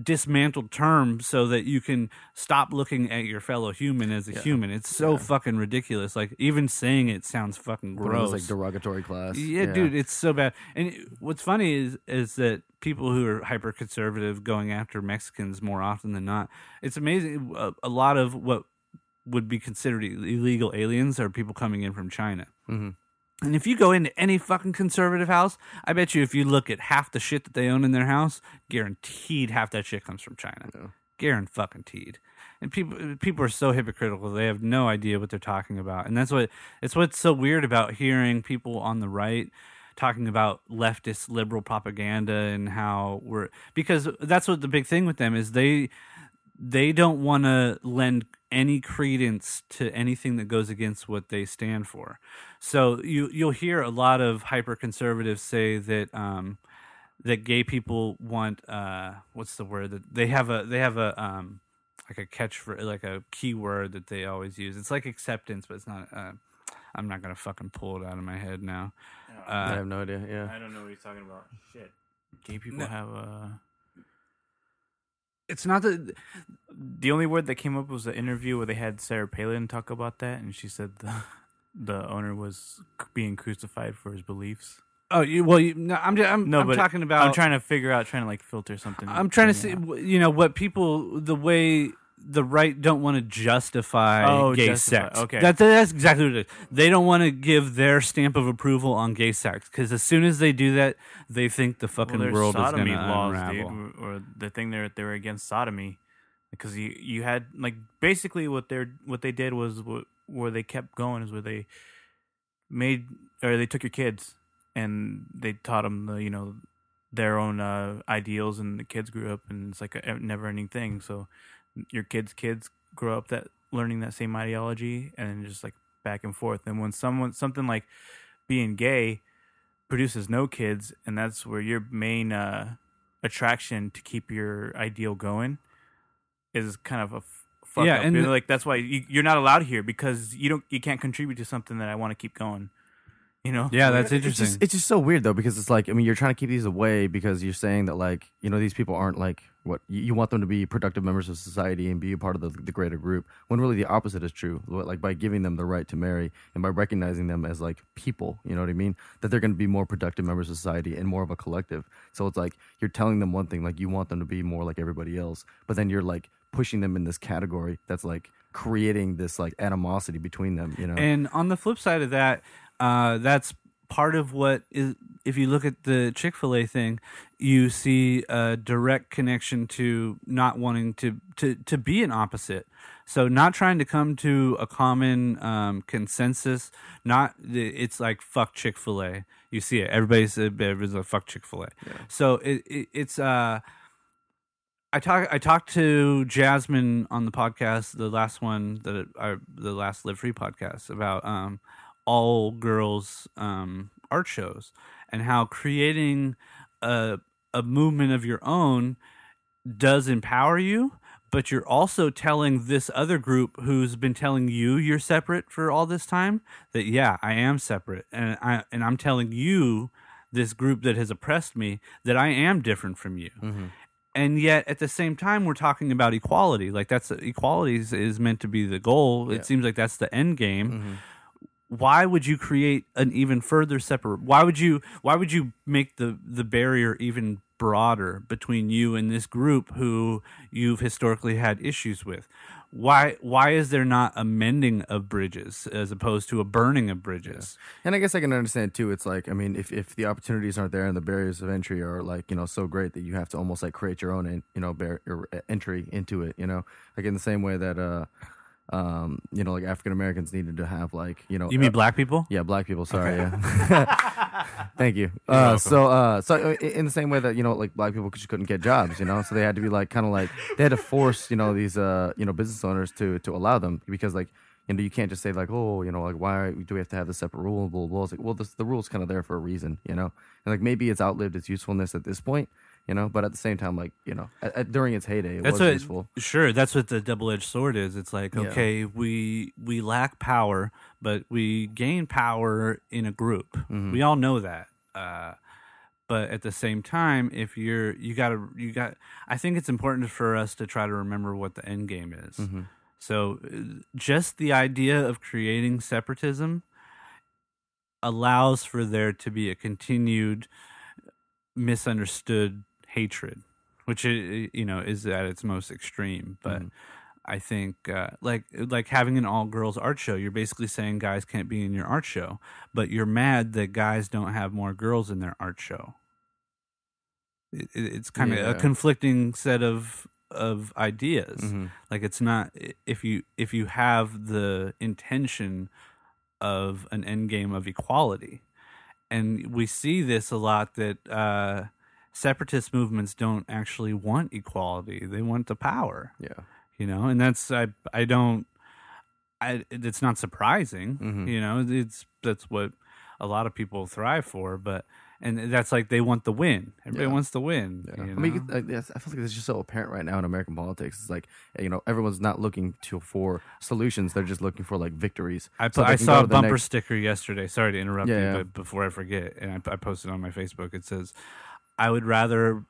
dismantled term so that you can stop looking at your fellow human as a Yeah. human it's so fucking ridiculous like even saying it sounds fucking gross like derogatory class. yeah, dude, it's so bad. And what's funny is is that people who are hyper conservative going after Mexicans more often than not. It's amazing. A, a lot of what would be considered illegal aliens are people coming in from China. Mhm. And if you go into any fucking conservative house, I bet you if you look at half the shit that they own in their house, guaranteed half that shit comes from China. Yeah. Guaranteed. And people people are so hypocritical; they have no idea what they're talking about, and that's what it's what's so weird about hearing people on the right talking about leftist liberal propaganda and how we're because that's what the big thing with them is they they don't want to lend any credence to anything that goes against what they stand for. So you you'll hear a lot of hyper conservatives say that um, that gay people want uh, what's the word that they have a they have a um, like a catch for like a keyword that they always use. It's like acceptance, but it's not. Uh, I'm not gonna fucking pull it out of my head now. I Uh, have no idea. Yeah. I don't know what he's talking about. Shit. Gay people No. have a. it's not that The only word that came up was the interview where they had Sarah Palin talk about that, and she said the the owner was being crucified for his beliefs. Oh, you, well, you, no, I'm, I'm, No, I'm talking about. I'm trying to figure out, trying to like filter something. I'm trying to see, w- you know, what people, the way the right don't want to justify Oh, gay justify, sex. okay. That, that's exactly what it is. They don't want to give their stamp of approval on gay sex because as soon as they do that, they think the fucking well, world is going to unravel. dude, or the thing they're they were against sodomy because you you had like basically what they're what they did was what, where they kept going is where they made or they took your kids and they taught them the you know their own uh, ideals and the kids grew up and it's like a never ending thing so your kids kids grow up that learning that same ideology and just like back and forth. And when someone something like being gay produces no kids, and that's where your main uh, attraction to keep your ideal going is kind of a f- fuck Yeah, up. and the- like that's why you, you're not allowed here because you don't you can't contribute to something that I want to keep going. You know? Yeah, that's It's interesting. just, it's just so weird though because it's like I mean you're trying to keep these away because you're saying that like you know these people aren't like what you, you want them to be productive members of society and be a part of the, the greater group when really the opposite is true like by giving them the right to marry and by recognizing them as like people you know what I mean that they're going to be more productive members of society and more of a collective so it's like you're telling them one thing like you want them to be more like everybody else but then you're like pushing them in this category that's like creating this like animosity between them you know And on the flip side of that, uh, that's part of what is. If you look at the Chick Fil A thing, you see a direct connection to not wanting to to to be an opposite. So not trying to come to a common um, consensus. Not it's like fuck Chick Fil A. You see it. Everybody's a, everybody's like fuck Chick Fil A. So it, it it's uh. I talk. I talked to Jasmine on the podcast, the last one that I, the last Live Free podcast about um, all girls um, art shows and how creating a a movement of your own does empower you, but you're also telling this other group who's been telling you you're separate for all this time that yeah, I am separate, and I and I'm telling you, this group that has oppressed me, that I am different from you. And yet at the same time we're talking about equality. Like that's equality is, is meant to be the goal. It seems like that's the end game why would you create an even further separate why would you why would you make the the barrier even broader between you and this group who you've historically had issues with why why is there not a mending of bridges as opposed to a burning of bridges And I guess I can understand too. It's like I mean, if, if the opportunities aren't there and the barriers of entry are like you know so great that you have to almost like create your own you know bar- entry into it. You know, like in the same way that uh um you know like African Americans needed to have like you know you mean uh, black people? Yeah black people sorry yeah. Thank you. Uh so uh so uh, in the same way that you know like black people just couldn't get jobs you know? So they had to be like kind of like they had to force you know these uh you know business owners to to allow them because like you know you can't just say like oh you know like why do we have to have the separate rule? Blah blah, blah. It's like well this, the rule's kind of there for a reason you know? And like maybe it's outlived its usefulness at this point you know but at the same time like you know at, at, during its heyday it that's was what useful sure that's what the double-edged sword is it's like Yeah. okay we we lack power but we gain power in a group Mm-hmm. we all know that uh but at the same time if you're you gotta you got i think it's important for us to try to remember what the end game is Mm-hmm. so uh, just the idea of creating separatism allows for there to be a continued misunderstood hatred which i- you know is at its most extreme. But i think uh, like like having an all girls art show you're basically saying guys can't be in your art show but you're mad that guys don't have more girls in their art show. It, it- it's kind of a conflicting set of of ideas. Mhm. like it's not if you if you have the intention of an end game of equality. And we see this a lot that uh separatist movements don't actually want equality they want the power yeah you know and that's i i don't i it's not surprising Mhm. you know it's that's what a lot of people thrive for but and that's like they want the win everybody Yeah. wants the win Yeah. you I mean, know? I, yes, I feel like it's just so apparent right now in American politics. It's like you know everyone's not looking to for solutions; they're just looking for like victories. I, So I saw a bumper next- sticker yesterday. Sorry to interrupt Yeah, you, but before I forget, and I, I posted on my Facebook. It says, "I would rather,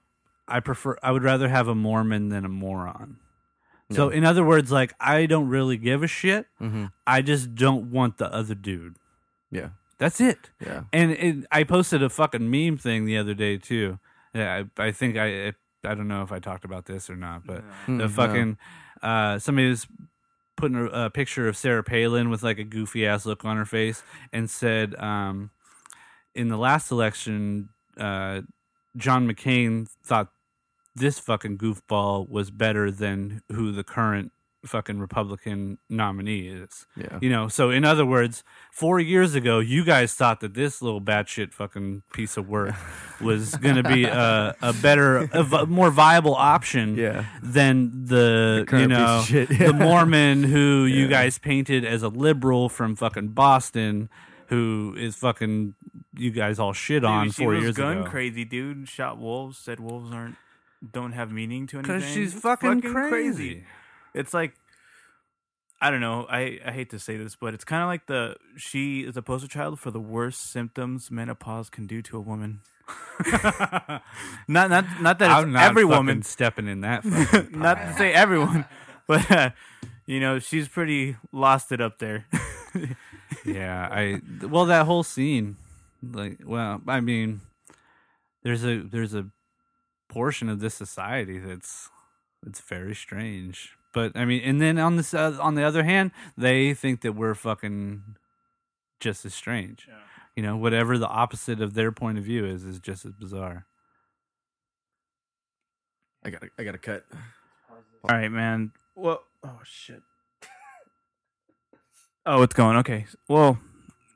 I prefer, I would rather have a Mormon than a moron." So, in other words, like I don't really give a shit. Mhm. I just don't want the other dude. Yeah, That's it. yeah, And it, I posted a fucking meme thing the other day too. Yeah, I, I think I, I don't know if I talked about this or not, but Mm, the no. fucking uh, somebody was putting a, a picture of Sarah Palin with like a goofy ass look on her face and said, um, in the last election, uh, John McCain thought this fucking goofball was better than who the current fucking Republican nominee is. Yeah. You know, so in other words, four years ago, you guys thought that this little batshit fucking piece of work was going to be a, a better, a more viable option Yeah. than the, current you know, shit. the Mormon who you guys painted as a liberal from fucking Boston, who is fucking you guys all shit on Dude, four was years gun ago. crazy, dude. Shot wolves. Said wolves aren't don't have meaning to anything. Because she's It's fucking, crazy. It's like I don't know. I, I hate to say this, but it's kind of like the she is a poster child for the worst symptoms menopause can do to a woman. not not not that not every woman. stepping in that. fucking not to say everyone, but uh, you know she's pretty lost it up there. Yeah, I well that whole scene, like, well, I mean, there's a there's a portion of this society that's it's very strange. But I mean, and then on this uh, on the other hand, they think that we're fucking just as strange. You know, whatever the opposite of their point of view is, is just as bizarre. I got. To I got to cut. All right, man. Well, oh shit. Oh, it's going okay. Well,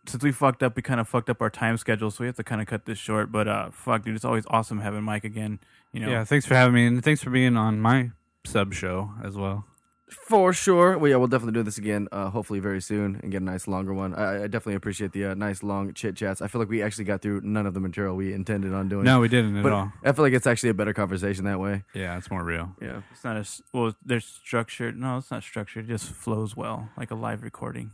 since we fucked up, we kind of fucked up our time schedule, so we have to kind of cut this short. But uh, fuck, dude, it's always awesome having Mike again. You know, Yeah, thanks for having me, and thanks for being on my sub show as well. For sure. Well, yeah, we'll definitely do this again. Uh, hopefully very soon and get a nice longer one. I, I definitely appreciate the uh, nice long chit chats. I feel like we actually got through none of the material we intended on doing. No, we didn't at but all. I feel like it's actually a better conversation that way. Yeah, it's more real. Yeah. it's not as well. They're structured. No, it's not structured. It just flows well, like a live recording.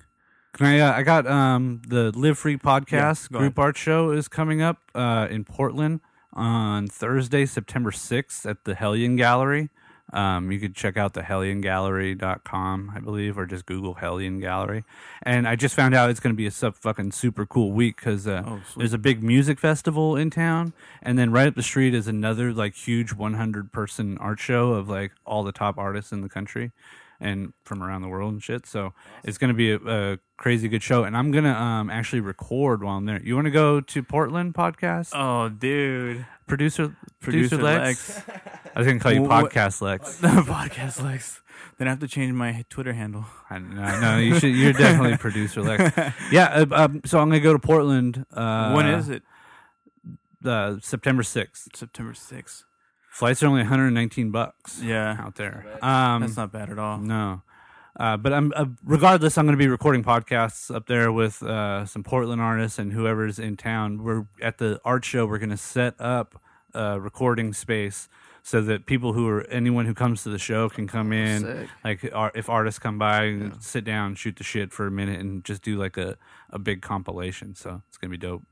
Can I, uh, I got um, the Live Free podcast go group art show is coming up uh, in Portland on Thursday, September 6th at the Hellion Gallery. Um, you could check out the helliongallery.com, I believe, or just Google Hellion Gallery. And I just found out it's going to be a sub fucking super cool week because uh, Oh, there's a big music festival in town. And then right up the street is another like huge 100 person art show of like all the top artists in the country and from around the world and shit. So it's going to be a, a crazy good show. And I'm going to um, actually record while I'm there. You want to go to Portland podcast? Oh, dude, producer, producer, producer Lex? I was going to call you podcast Lex. podcast Lex. Then I have to change my Twitter handle. I, no, no, you should. You're definitely producer Lex. Yeah. Uh, um, so I'm going to go to Portland. Uh, when is it? Uh, September 6th. September sixth. Flights are only 119 bucks Yeah, out there. Um, that's not bad at all. No. Uh, but I'm uh, regardless. I'm going to be recording podcasts up there with uh, some Portland artists and whoever's in town. We're at the art show. We're going to set up a recording space so that people who are anyone who comes to the show can come in. Sick. Like ar- if artists come by, sit down, shoot the shit for a minute, and just do like a, a big compilation. So it's gonna be dope.